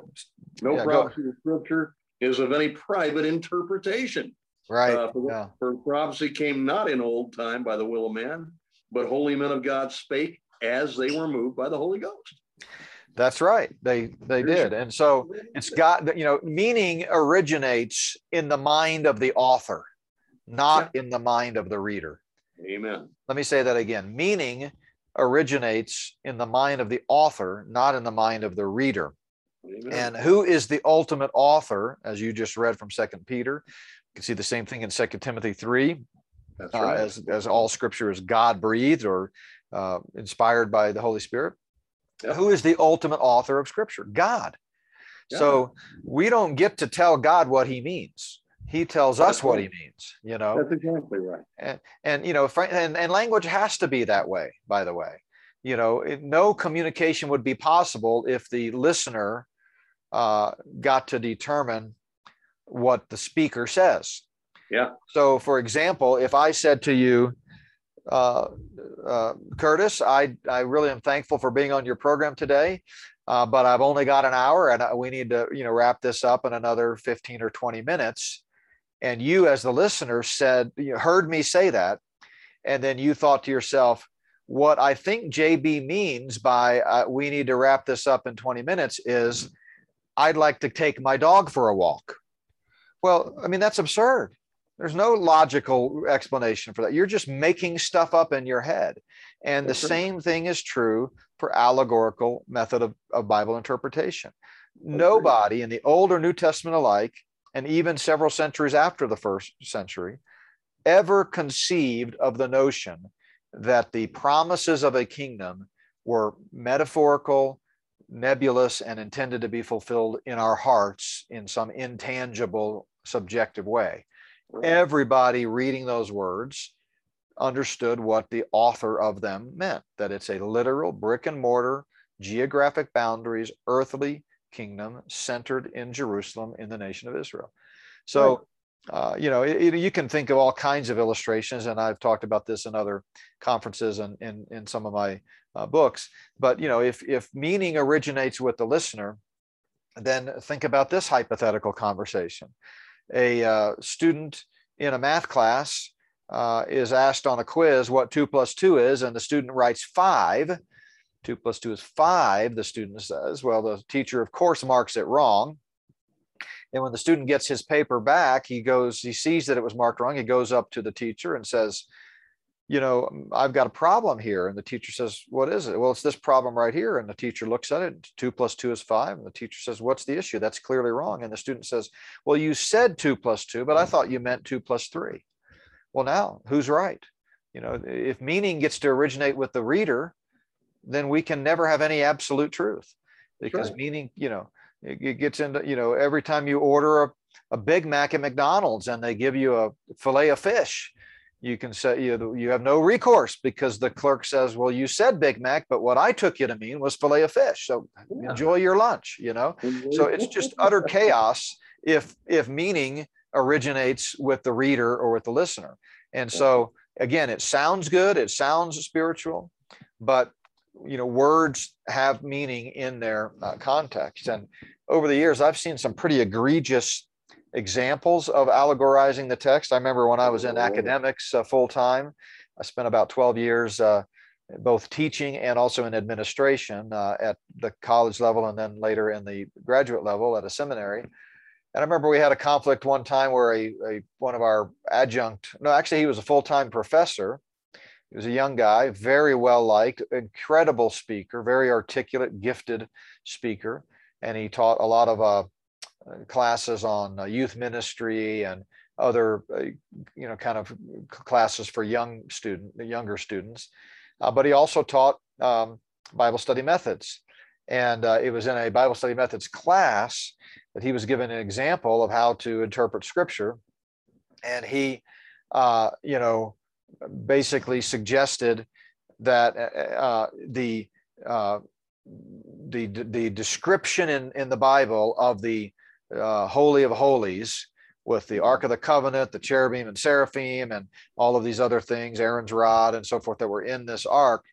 No, yeah, prophecy of Scripture is of any private interpretation. Right. Uh, for, yeah. for prophecy came not in old time by the will of man, but holy men of God spake as they were moved by the Holy Ghost. That's right. They they did. And so it's got you know, meaning originates in the mind of the author, not in the mind of the reader. Amen. Let me say that again. Meaning originates in the mind of the author, not in the mind of the reader. Amen. And who is the ultimate author, as you just read from Second Peter? You can see the same thing in Second Timothy 3. That's uh, right. Uh, as, as all scripture is God breathed or uh, inspired by the Holy Spirit. Who is the ultimate author of scripture? God. Yeah. So we don't get to tell God what he means. He tells us what he means, you know. That's exactly right. And, and you know, and, and language has to be that way, by the way. You know, it, no communication would be possible if the listener uh, got to determine what the speaker says. Yeah. So, for example, if I said to you, uh, uh, Curtis, I, I really am thankful for being on your program today, uh, but I've only got an hour and we need to, you know, wrap this up in another 15 or 20 minutes. And you, as the listener, said, you heard me say that. And then you thought to yourself, what I think JB means by uh, we need to wrap this up in 20 minutes is I'd like to take my dog for a walk. Well, I mean, that's absurd. There's no logical explanation for that. You're just making stuff up in your head. And the same thing is true for allegorical method of, of Bible interpretation. Nobody in the Old or New Testament alike, and even several centuries after the first century, ever conceived of the notion that the promises of a kingdom were metaphorical, nebulous, and intended to be fulfilled in our hearts in some intangible subjective way. Everybody reading those words understood what the author of them meant that it's a literal brick and mortar, geographic boundaries, earthly kingdom centered in Jerusalem in the nation of Israel. So, uh, you know, it, you can think of all kinds of illustrations, and I've talked about this in other conferences and in, in some of my uh, books. But, you know, if, if meaning originates with the listener, then think about this hypothetical conversation a uh, student in a math class uh, is asked on a quiz what two plus two is, and the student writes five. Two plus two is five, the student says. Well, the teacher, of course, marks it wrong. And when the student gets his paper back, he goes, he sees that it was marked wrong. He goes up to the teacher and says, you know, I've got a problem here. And the teacher says, What is it? Well, it's this problem right here. And the teacher looks at it. Two plus two is five. And the teacher says, What's the issue? That's clearly wrong. And the student says, Well, you said two plus two, but I thought you meant two plus three. Well, now who's right? You know, if meaning gets to originate with the reader, then we can never have any absolute truth because sure. meaning, you know, it, it gets into, you know, every time you order a, a Big Mac at McDonald's and they give you a fillet of fish, you can say you, you have no recourse because the clerk says, well, you said Big Mac, but what I took you to mean was filet of fish. So yeah. enjoy your lunch, you know? So it's just utter chaos if if meaning originates with the reader or with the listener. And so again, it sounds good, it sounds spiritual, but you know, words have meaning in their uh, context. And over the years, I've seen some pretty egregious examples of allegorizing the text. I remember when I was in academics uh, full time, I spent about 12 years uh, both teaching and also in administration uh, at the college level and then later in the graduate level at a seminary. And I remember we had a conflict one time where a, a one of our adjunct, no, actually he was a full-time professor. He was a young guy, very well liked, incredible speaker, very articulate, gifted speaker. And he taught a lot of uh, classes on uh, youth ministry and other, uh, you know, kind of classes for young student, younger students. Uh, but he also taught um, Bible study methods. And uh, it was in a Bible study methods class that he was given an example of how to interpret scripture. And he, uh, you know, basically suggested that uh, the the the description in in the Bible of the uh, holy of holies with the ark of the covenant the cherubim and seraphim and all of these other things aaron's rod and so forth that were in this ark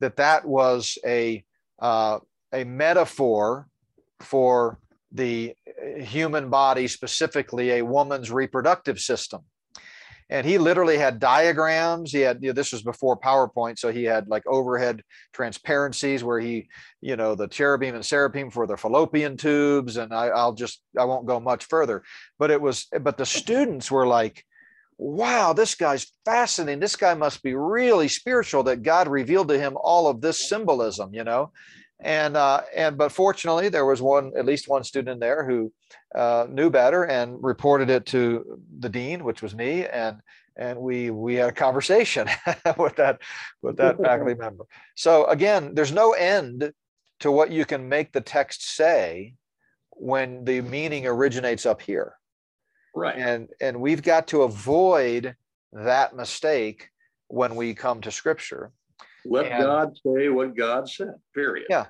that that was a uh, a metaphor for the human body specifically a woman's reproductive system and he literally had diagrams. He had you know, this was before powerpoint so he had like overhead transparencies where he you know the cherubim and seraphim for the fallopian tubes and I, i'll just i won't go much further. But it was but the students were like wow this guy's fascinating. This guy must be really spiritual that god revealed to him all of this symbolism you know and uh, and but fortunately there was one at least one student in there who uh, knew better and reported it to the dean which was me. And and we we had a conversation with that with that faculty member. So again there's no end to what you can make the text say when the meaning originates up here. Right. And and we've got to avoid that mistake when we come to scripture let and, God say what God said. Period. Yeah,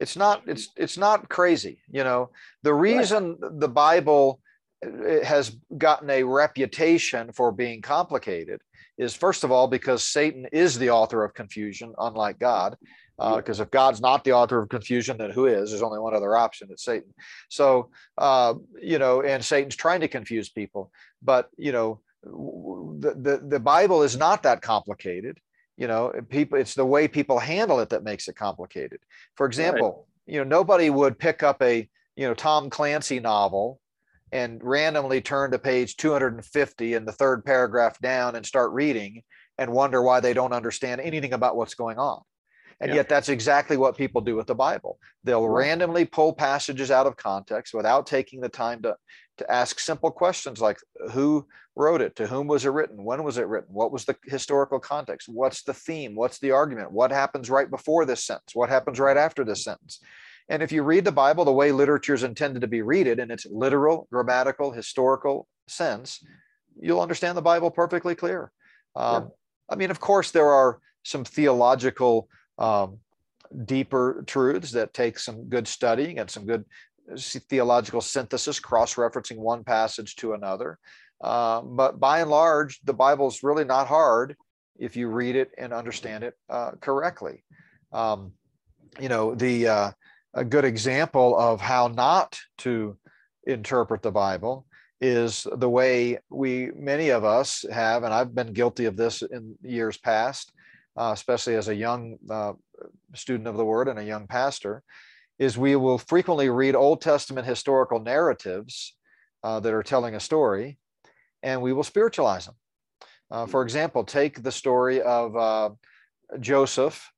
it's not it's it's not crazy. You know, the reason right. the Bible uh, has gotten a reputation for being complicated is first of all because Satan is the author of confusion, unlike God. Because uh, if God's not the author of confusion, then who is? There's only one other option. It's Satan. So uh, you know, and Satan's trying to confuse people. But you know, the, the the Bible is not that complicated you know people it's the way people handle it that makes it complicated for example right. you know nobody would pick up a you know tom clancy novel and randomly turn to page 250 in the third paragraph down and start reading and wonder why they don't understand anything about what's going on and yeah. yet that's exactly what people do with the bible. They'll right. randomly pull passages out of context without taking the time to to ask simple questions like who wrote it? To whom was it written? When was it written? What was the historical context? What's the theme? What's the argument? What happens right before this sentence? What happens right after this sentence? And if you read the bible the way literature is intended to be read it in its literal grammatical historical sense you'll understand the bible perfectly clear. Um, yeah. i mean of course there are some theological um, deeper truths that take some good studying and some good theological synthesis, cross referencing one passage to another. Uh, but by and large, the Bible is really not hard if you read it and understand it uh, correctly. Um, you know, the uh, a good example of how not to interpret the Bible is the way we many of us have, and I've been guilty of this in years past, uh, especially as a young uh, student of the Word and a young pastor is we will frequently read Old Testament historical narratives uh, that are telling a story, and we will spiritualize them. Uh, for example, take the story of uh, Joseph,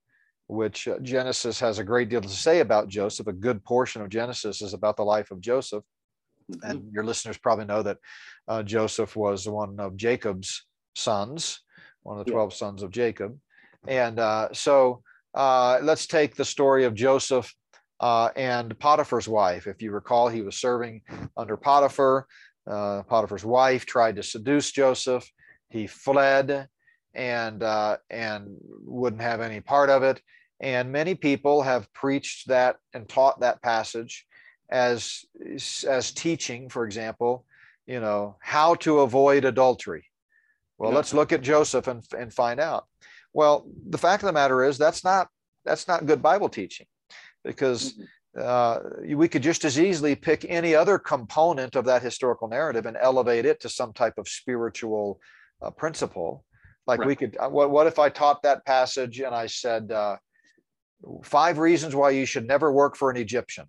which uh, Genesis has a great deal to say about Joseph. A good portion of Genesis is about the life of Joseph. Mm-hmm. And your listeners probably know that uh, Joseph was one of Jacob's sons, one of the 12 yeah. sons of Jacob. And uh, so let's take the story of Joseph uh, and Potiphar's wife. If you recall, he was serving under Potiphar. Uh, Potiphar's wife tried to seduce Joseph. He fled and uh, and wouldn't have any part of it. And many people have preached that and taught that passage as as teaching, for example, you know how to avoid adultery. Well, yeah. let's look at Joseph and, and find out. Well, the fact of the matter is that's not that's not good Bible teaching because uh, we could just as easily pick any other component of that historical narrative and elevate it to some type of spiritual uh, principle. Like right. we could, uh, what, what if I taught that passage and I said, uh, five reasons why you should never work for an Egyptian.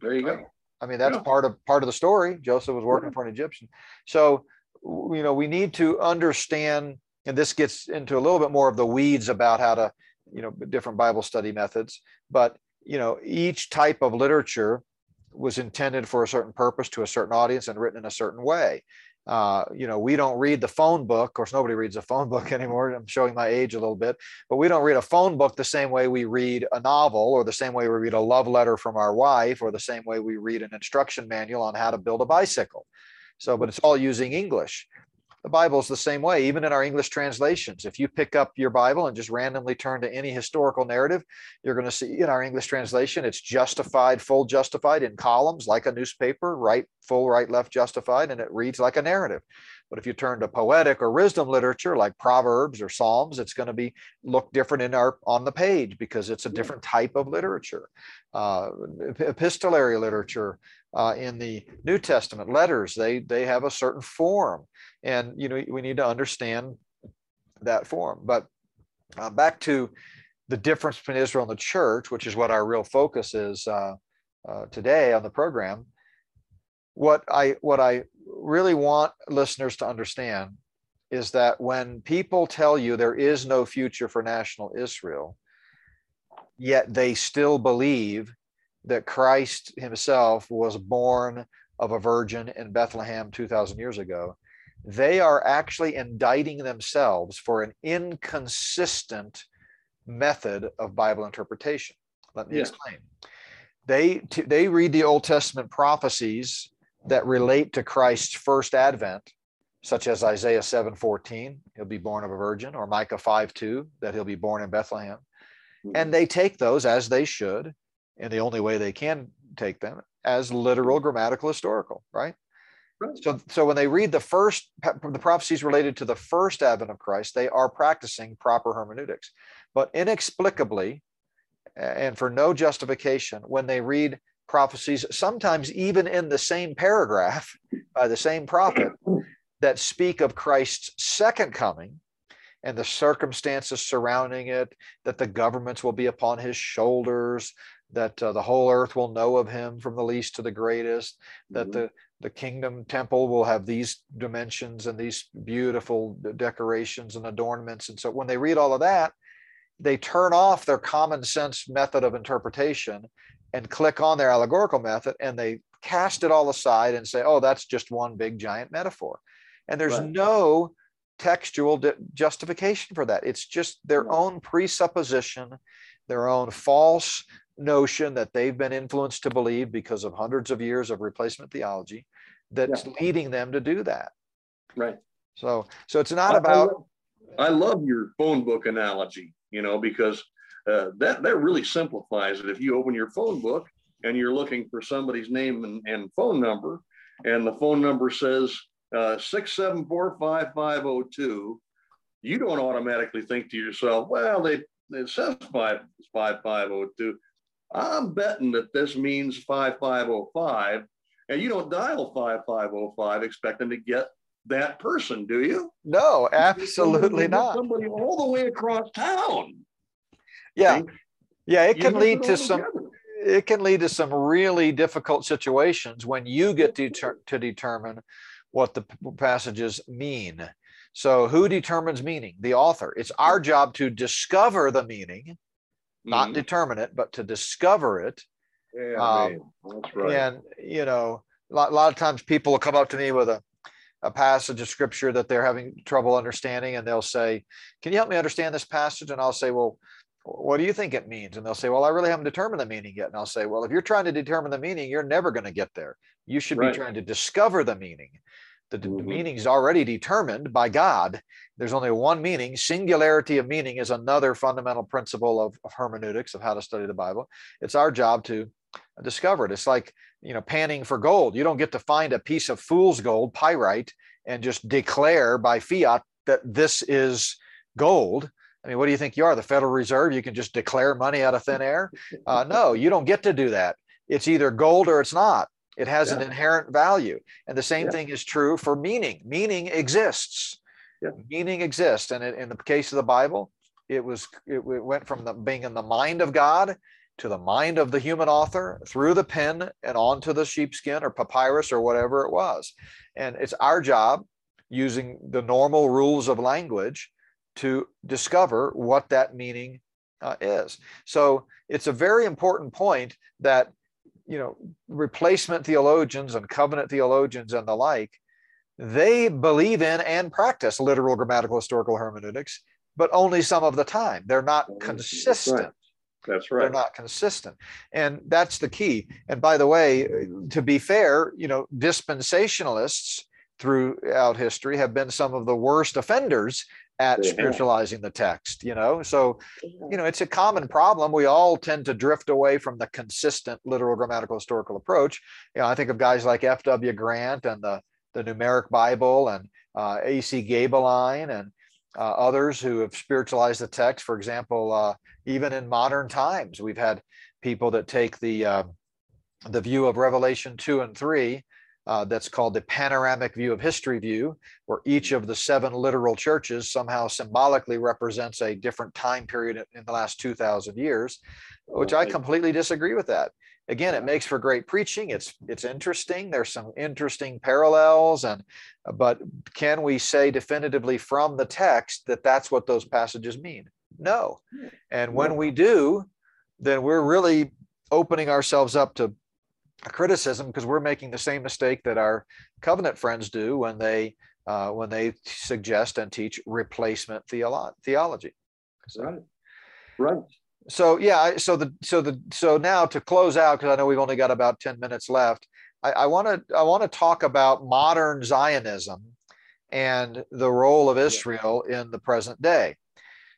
There you go. I mean, that's yeah. part of part of the story. Joseph was working for an Egyptian. So, you know, we need to understand and this gets into a little bit more of the weeds about how to, you know, different Bible study methods. But you know, each type of literature was intended for a certain purpose to a certain audience and written in a certain way. Uh, you know, we don't read the phone book. Of course, nobody reads a phone book anymore. I'm showing my age a little bit, but we don't read a phone book the same way we read a novel, or the same way we read a love letter from our wife, or the same way we read an instruction manual on how to build a bicycle. So, but it's all using English. The Bible is the same way, even in our English translations. If you pick up your Bible and just randomly turn to any historical narrative, you're going to see in our English translation, it's justified, full justified in columns like a newspaper, right, full, right, left, justified, and it reads like a narrative. But if you turn to poetic or wisdom literature like Proverbs or Psalms, it's going to be look different in our on the page because it's a different type of literature. Uh, epistolary literature uh, in the New Testament letters, they they have a certain form, and you know we need to understand that form. But uh, back to the difference between Israel and the church, which is what our real focus is uh, uh, today on the program. What I what I really want listeners to understand is that when people tell you there is no future for national Israel, yet they still believe that Christ himself was born of a virgin in Bethlehem 2,000 years ago, they are actually indicting themselves for an inconsistent method of Bible interpretation. Let me yeah. explain. They, they read the Old Testament prophecies that relate to Christ's first advent, such as Isaiah 7:14, he'll be born of a virgin, or Micah 5:2, that he'll be born in Bethlehem. Hmm. And they take those as they should, in the only way they can take them, as literal grammatical historical, right? right? So, so when they read the first the prophecies related to the first advent of Christ, they are practicing proper hermeneutics. But inexplicably, and for no justification, when they read prophecies, sometimes even in the same paragraph by the same prophet, that speak of Christ's second coming and the circumstances surrounding it, that the governments will be upon his shoulders, that uh, the whole earth will know of him from the least to the greatest, that mm-hmm. the the kingdom temple will have these dimensions and these beautiful decorations and adornments. And so when they read all of that, they turn off their common sense method of interpretation and click on their allegorical method and they cast it all aside and say, oh, that's just one big giant metaphor. And there's right. no textual justification for that. It's just their own presupposition, their own false notion that they've been influenced to believe because of hundreds of years of replacement theology that's yeah. leading them to do that. Right. So, so it's not I, about. I love, I love your phone book analogy, you know, because uh, that that really simplifies it. If you open your phone book and you're looking for somebody's name and, and phone number, and the phone number says uh, six seven four five five zero oh two, you don't automatically think to yourself, "Well, they it says five five five zero oh two. I'm betting that this means five five zero five, and you don't dial five five zero five expecting to get that person, do you? No, absolutely not. Somebody all the way across town. Yeah. Yeah, it can lead to some it can lead to some really difficult situations when you get to, to determine what the passages mean. So, who determines meaning? The author. It's our job to discover the meaning, not mm determine it, but to discover it. Yeah, um, that's right. And you know, a lot, a lot, of times people will come up to me with a a passage of scripture that they're having trouble understanding, and they'll say, "Can you help me understand this passage?" And I'll say, "Well, what do you think it means? And they'll say, well, I really haven't determined the meaning yet. And I'll say, well, if you're trying to determine the meaning, you're never going to get there. You should right. be trying to discover the meaning. The, mm-hmm. the meaning is already determined by God. There's only one meaning. Singularity of meaning is another fundamental principle of, of hermeneutics, of how to study the Bible. It's our job to discover it. It's like, you know, panning for gold. You don't get to find a piece of fool's gold, pyrite, and just declare by fiat that this is gold I mean, what do you think you are, the Federal Reserve? You can just declare money out of thin air? Uh, no, you don't get to do that. It's either gold or it's not. It has yeah. an inherent value. And the same yeah. thing is true for meaning. Meaning exists. Yeah. Meaning exists. And in the case of the Bible, it was it went from the, being in the mind of God to the mind of the human author through the pen and onto the sheepskin or papyrus or whatever it was. And it's our job using the normal rules of language to discover what that meaning uh, is. So it's a very important point that you know replacement theologians and covenant theologians and the like they believe in and practice literal grammatical historical hermeneutics but only some of the time they're not consistent that's right. They're not consistent. And that's the key. And by the way, to be fair, you know, dispensationalists throughout history have been some of the worst offenders at yeah. spiritualizing the text you know? So you know it's a common problem. We all tend to drift away from the consistent literal grammatical historical approach. You know i think of guys like fw grant and the the numeric bible and uh, ac gaebelein and uh, others who have spiritualized the text. For example uh, even in modern times we've had people that take the uh, the view of revelation 2 and 3 uh, that's called the panoramic view of history view, where each of the seven literal churches somehow symbolically represents a different time period in the last 2,000 years, which I completely disagree with that. Again, it makes for great preaching. It's it's interesting. There's some interesting parallels, and but can we say definitively from the text that that's what those passages mean? No. And when we do, then we're really opening ourselves up to a criticism because we're making the same mistake that our covenant friends do when they uh, when they suggest and teach replacement theolo- theology. So, right. Right. So yeah, so the so the so now to close out because I know we've only got about ten minutes left. I want to I want to talk about modern Zionism and the role of Israel in the present day,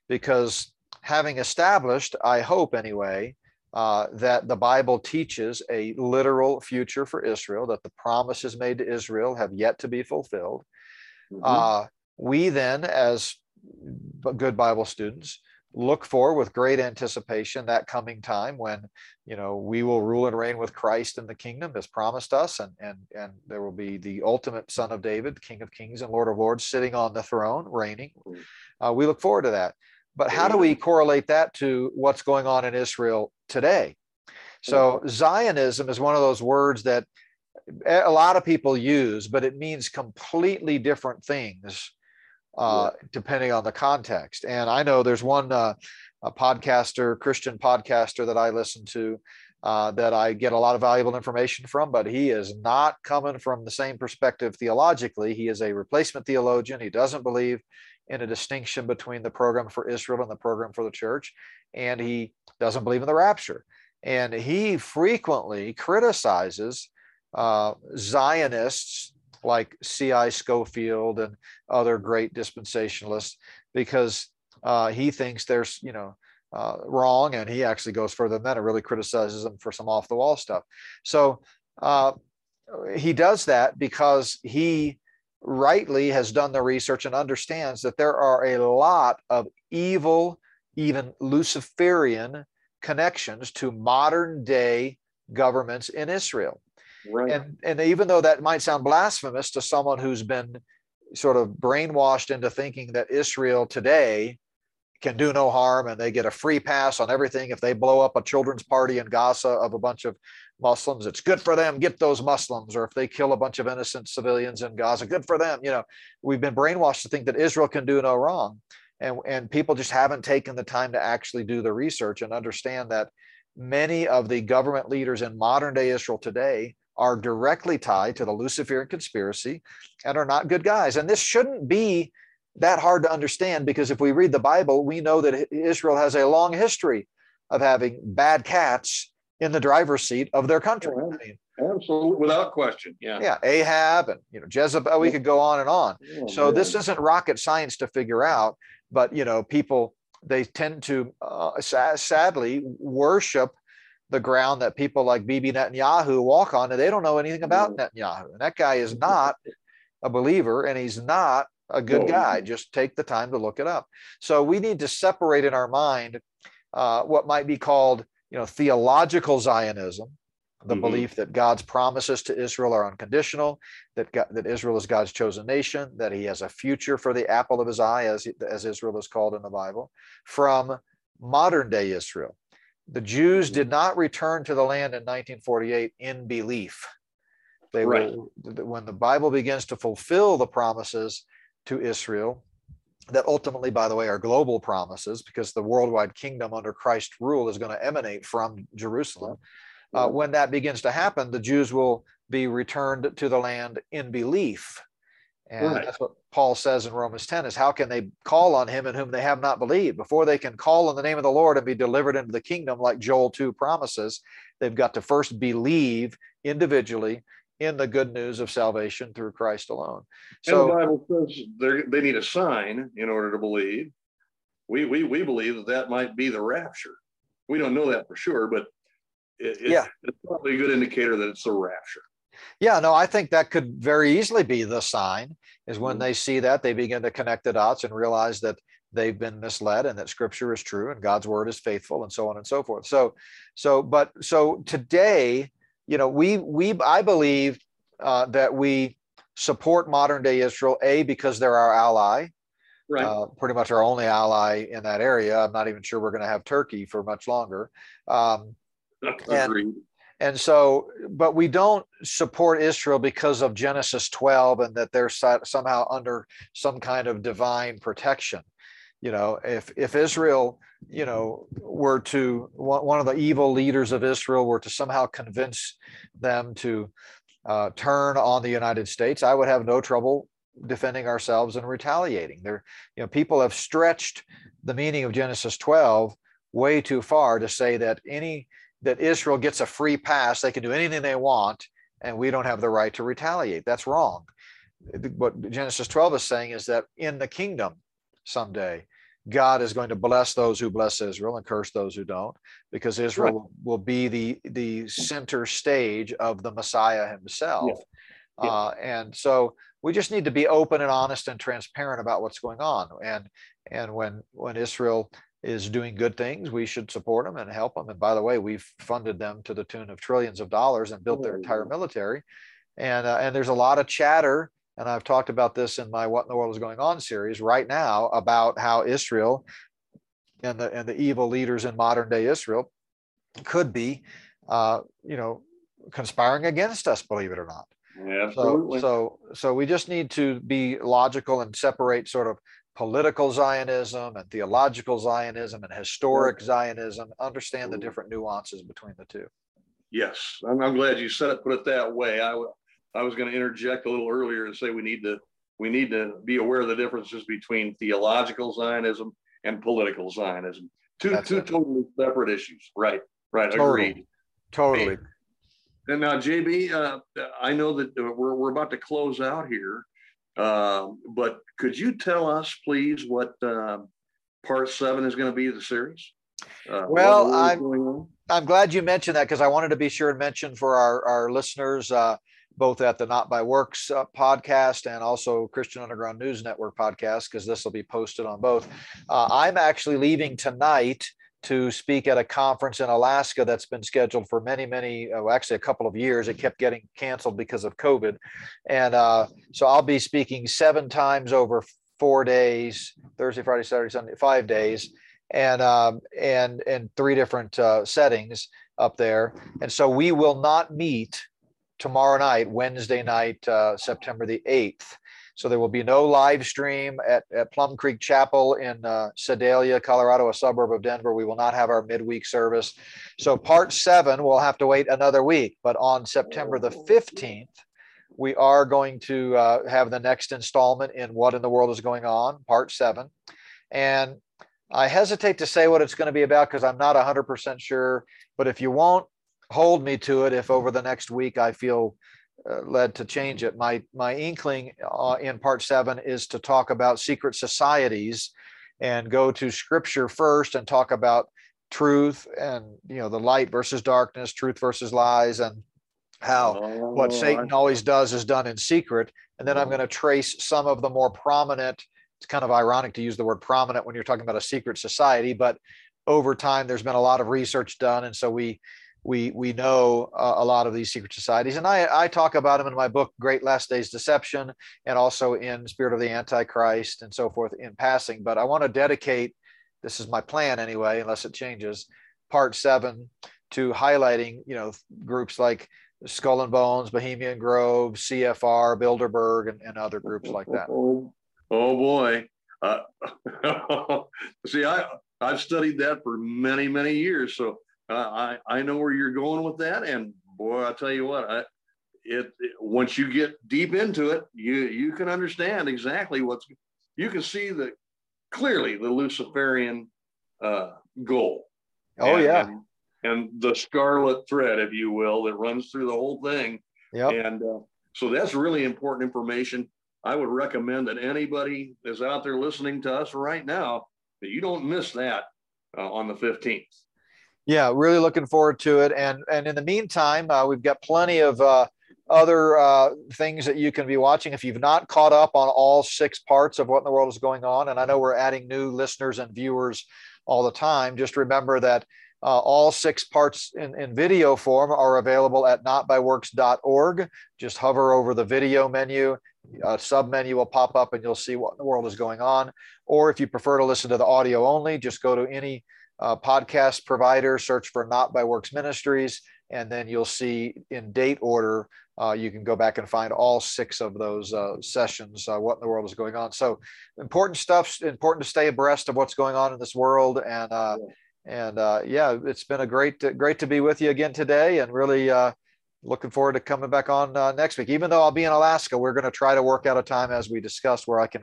because having established, I hope anyway, uh, that the Bible teaches a literal future for Israel, that the promises made to Israel have yet to be fulfilled. Mm-hmm. Uh, we then, as good Bible students, look for with great anticipation that coming time when you know we will rule and reign with Christ in the kingdom as promised us and and and there will be the ultimate son of David king of kings and lord of lords sitting on the throne reigning mm-hmm. uh, we look forward to that but how do we correlate that to what's going on in Israel today. So Zionism is one of those words that a lot of people use, but it means completely different things uh, yeah. depending on the context. And I know there's one uh, a podcaster, Christian podcaster that I listen to uh, that I get a lot of valuable information from, but he is not coming from the same perspective theologically. He is a replacement theologian. He doesn't believe in a distinction between the program for Israel and the program for the church. And he doesn't believe in the rapture. And he frequently criticizes uh, Zionists like C.I. Scofield and other great dispensationalists because uh, he thinks there's, you know, uh, wrong. And he actually goes further than that and really criticizes them for some off the wall stuff. So uh, he does that because he rightly has done the research and understands that there are a lot of evil, even Luciferian connections to modern day governments in Israel. Right. And, and even though that might sound blasphemous to someone who's been sort of brainwashed into thinking that Israel today can do no harm and they get a free pass on everything if they blow up a children's party in Gaza of a bunch of Muslims, it's good for them, get those Muslims. Or if they kill a bunch of innocent civilians in Gaza, good for them. You know, we've been brainwashed to think that Israel can do no wrong. And, and people just haven't taken the time to actually do the research and understand that many of the government leaders in modern day Israel today are directly tied to the Luciferian conspiracy and are not good guys. And this shouldn't be that hard to understand because if we read the Bible, we know that Israel has a long history of having bad cats in the driver's seat of their country. I mean, Absolutely, without question. Yeah. Yeah. Ahab and you know Jezebel. We could go on and on. Oh, so man. this isn't rocket science to figure out, but you know, people they tend to uh, sadly worship the ground that people like Bibi Netanyahu walk on, and they don't know anything about Netanyahu. And that guy is not a believer, and he's not a good guy. Just take the time to look it up. So we need to separate in our mind uh, what might be called you know, theological Zionism, the mm-hmm. belief that God's promises to Israel are unconditional, that God, that Israel is God's chosen nation, that He has a future for the apple of His eye, as as Israel is called in the Bible, from modern day Israel. The Jews did not return to the land in 1948 in belief. They right. will, when the Bible begins to fulfill the promises to Israel, that ultimately, by the way, are global promises because the worldwide kingdom under Christ's rule is going to emanate from Jerusalem. Uh, when that begins to happen, the Jews will be returned to the land in belief. And right. that's what Paul says in Romans 10 is how can they call on him in whom they have not believed? Before they can call on the name of the Lord and be delivered into the kingdom, like Joel 2 promises, they've got to first believe individually in the good news of salvation through Christ alone. So and the Bible says they need a sign in order to believe. We, we, we believe that that might be the rapture. We don't know that for sure, but it, it, yeah. it's probably a good indicator that it's the rapture. Yeah, no, I think that could very easily be the sign is when mm-hmm. they see that they begin to connect the dots and realize that they've been misled and that scripture is true and God's word is faithful and so on and so forth. So, so, but so today, you know, we, we, I believe uh, that we support modern day Israel, A, because they're our ally, right. Uh, pretty much our only ally in that area. I'm not even sure we're going to have Turkey for much longer. Um, and, and so, but we don't support Israel because of Genesis 12 and that they're somehow under some kind of divine protection. You know, if if Israel, you know, were to one of the evil leaders of Israel were to somehow convince them to uh, turn on the United States, I would have no trouble defending ourselves and retaliating. There, you know, people have stretched the meaning of Genesis 12 way too far to say that any that Israel gets a free pass. They can do anything they want, and we don't have the right to retaliate. That's wrong. What Genesis 12 is saying is that in the kingdom someday, God is going to bless those who bless Israel and curse those who don't, because Israel right. will be the the center stage of the Messiah himself. Yeah. Yeah. Uh, and so we just need to be open and honest and transparent about what's going on. And and when when Israel is doing good things, we should support them and help them. And by the way, we've funded them to the tune of trillions of dollars and built their entire military. And uh, and there's a lot of chatter, and I've talked about this in my "What in the World is Going On" series right now about how Israel and the and the evil leaders in modern day Israel could be, uh, you know, conspiring against us. Believe it or not. Yeah, absolutely. So, so so we just need to be logical and separate sort of political Zionism and theological Zionism and historic Zionism, understand the different nuances between the two. Yes, I'm, I'm glad you said it, put it that way. I, I was going to interject a little earlier and say we need to we need to be aware of the differences between theological Zionism and political Zionism. Two That's two it. totally separate issues. Right. Right. Totally. Agreed. Totally. And now, JB, uh, I know that we're, we're about to close out here. Um, but could you tell us, please, what uh, part seven is going to be of the series? Uh, well, I'm, I'm glad you mentioned that because I wanted to be sure and mention for our, our listeners, uh, both at the Not by Works uh, podcast and also Christian Underground News Network podcast, because this will be posted on both. Uh, I'm actually leaving tonight to speak at a conference in Alaska that's been scheduled for many, many, well, actually a couple of years. It kept getting canceled because of COVID. And uh, so I'll be speaking seven times over four days Thursday, Friday, Saturday, Sunday, five days. And um, and and three different uh, settings up there, and so we will not meet tomorrow night, Wednesday night, uh, September the eighth. So there will be no live stream at, at Plum Creek Chapel in uh, Sedalia, Colorado, a suburb of Denver. We will not have our midweek service. So part seven, we'll have to wait another week. But on September the 15th, we are going to uh, have the next installment in What in the World is Going On, part seven. And I hesitate to say what it's going to be about because I'm not 100% sure. But if you won't hold me to it, if over the next week I feel uh, led to change it. My my inkling uh, in part seven is to talk about secret societies, and go to scripture first and talk about truth and you know the light versus darkness, truth versus lies, and how oh, what Satan always does is done in secret. And then I'm going to trace some of the more prominent. It's kind of ironic to use the word prominent when you're talking about a secret society, but over time there's been a lot of research done, and so we we we know uh, a lot of these secret societies. And I, I talk about them in my book great last days deception and also in spirit of the antichrist and so forth in passing. But i want to dedicate this is my plan anyway unless it changes part seven to highlighting you know groups like skull and bones bohemian grove cfr bilderberg and, and other groups like that. Oh, oh boy. Uh, see, I I've studied that for many many years, so uh, I I know where you're going with that, and boy, I tell you what, I, it, it, once you get deep into it, you you can understand exactly what's you can see the clearly the Luciferian uh, goal. Oh and, yeah, and, and, the scarlet thread, if you will, that runs through the whole thing. Yeah, and uh, so that's really important information. I would recommend that anybody is out there listening to us right now that you don't miss that uh, on the 15th. Yeah, really looking forward to it. And and in the meantime, uh, we've got plenty of uh, other uh, things that you can be watching if you've not caught up on all six parts of what in the world is going on. And I know we're adding new listeners and viewers all the time. Just remember that uh, all six parts in, in video form are available at notbyworks.org. Just hover over the video menu, a sub menu will pop up and you'll see what in the world is going on. Or if you prefer to listen to the audio only, just go to any uh, podcast provider, search for Not by Works Ministries, and then you'll see in date order. Uh, you can go back and find all six of those uh, sessions. Uh, what in the world is going on? So important stuff. Important to stay abreast of what's going on in this world. And uh, and uh, yeah, it's been a great great to be with you again today, and really looking forward to coming back on next week. Even though I'll be in Alaska, we're going to try to work out a time as we discussed where I can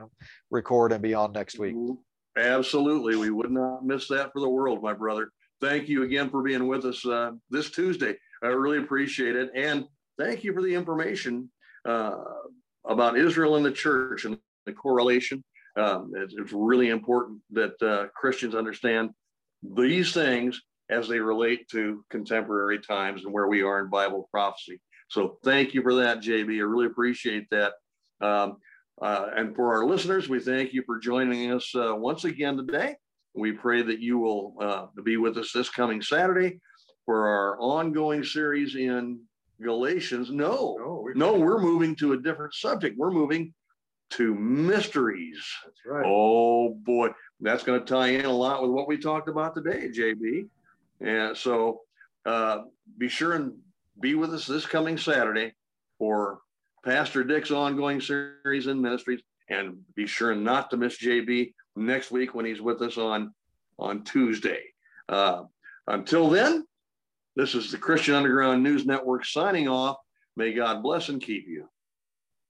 record and be on next week. Mm-hmm. Absolutely. We would not miss that for the world, my brother. Thank you again for being with us uh, this Tuesday. I really appreciate it. And thank you for the information uh, about Israel and the church and the correlation. Um, it's, it's, really important that uh, Christians understand these things as they relate to contemporary times and where we are in Bible prophecy. So thank you for that, JB. I really appreciate that. Um, uh, and for our listeners, we thank you for joining us uh, once again today. We pray that you will uh, be with us this coming Saturday for our ongoing series in Galatians. No, no, we're, no, we're moving to a different subject. We're moving to mysteries. That's right. Oh boy, that's going to tie in a lot with what we talked about today, JB. And so uh, be sure and be with us this coming Saturday for Pastor Dick's ongoing series in ministries. And be sure not to miss JB next week when he's with us on, on Tuesday. Uh, until then, this is the Christian Underground News Network signing off. May God bless and keep you.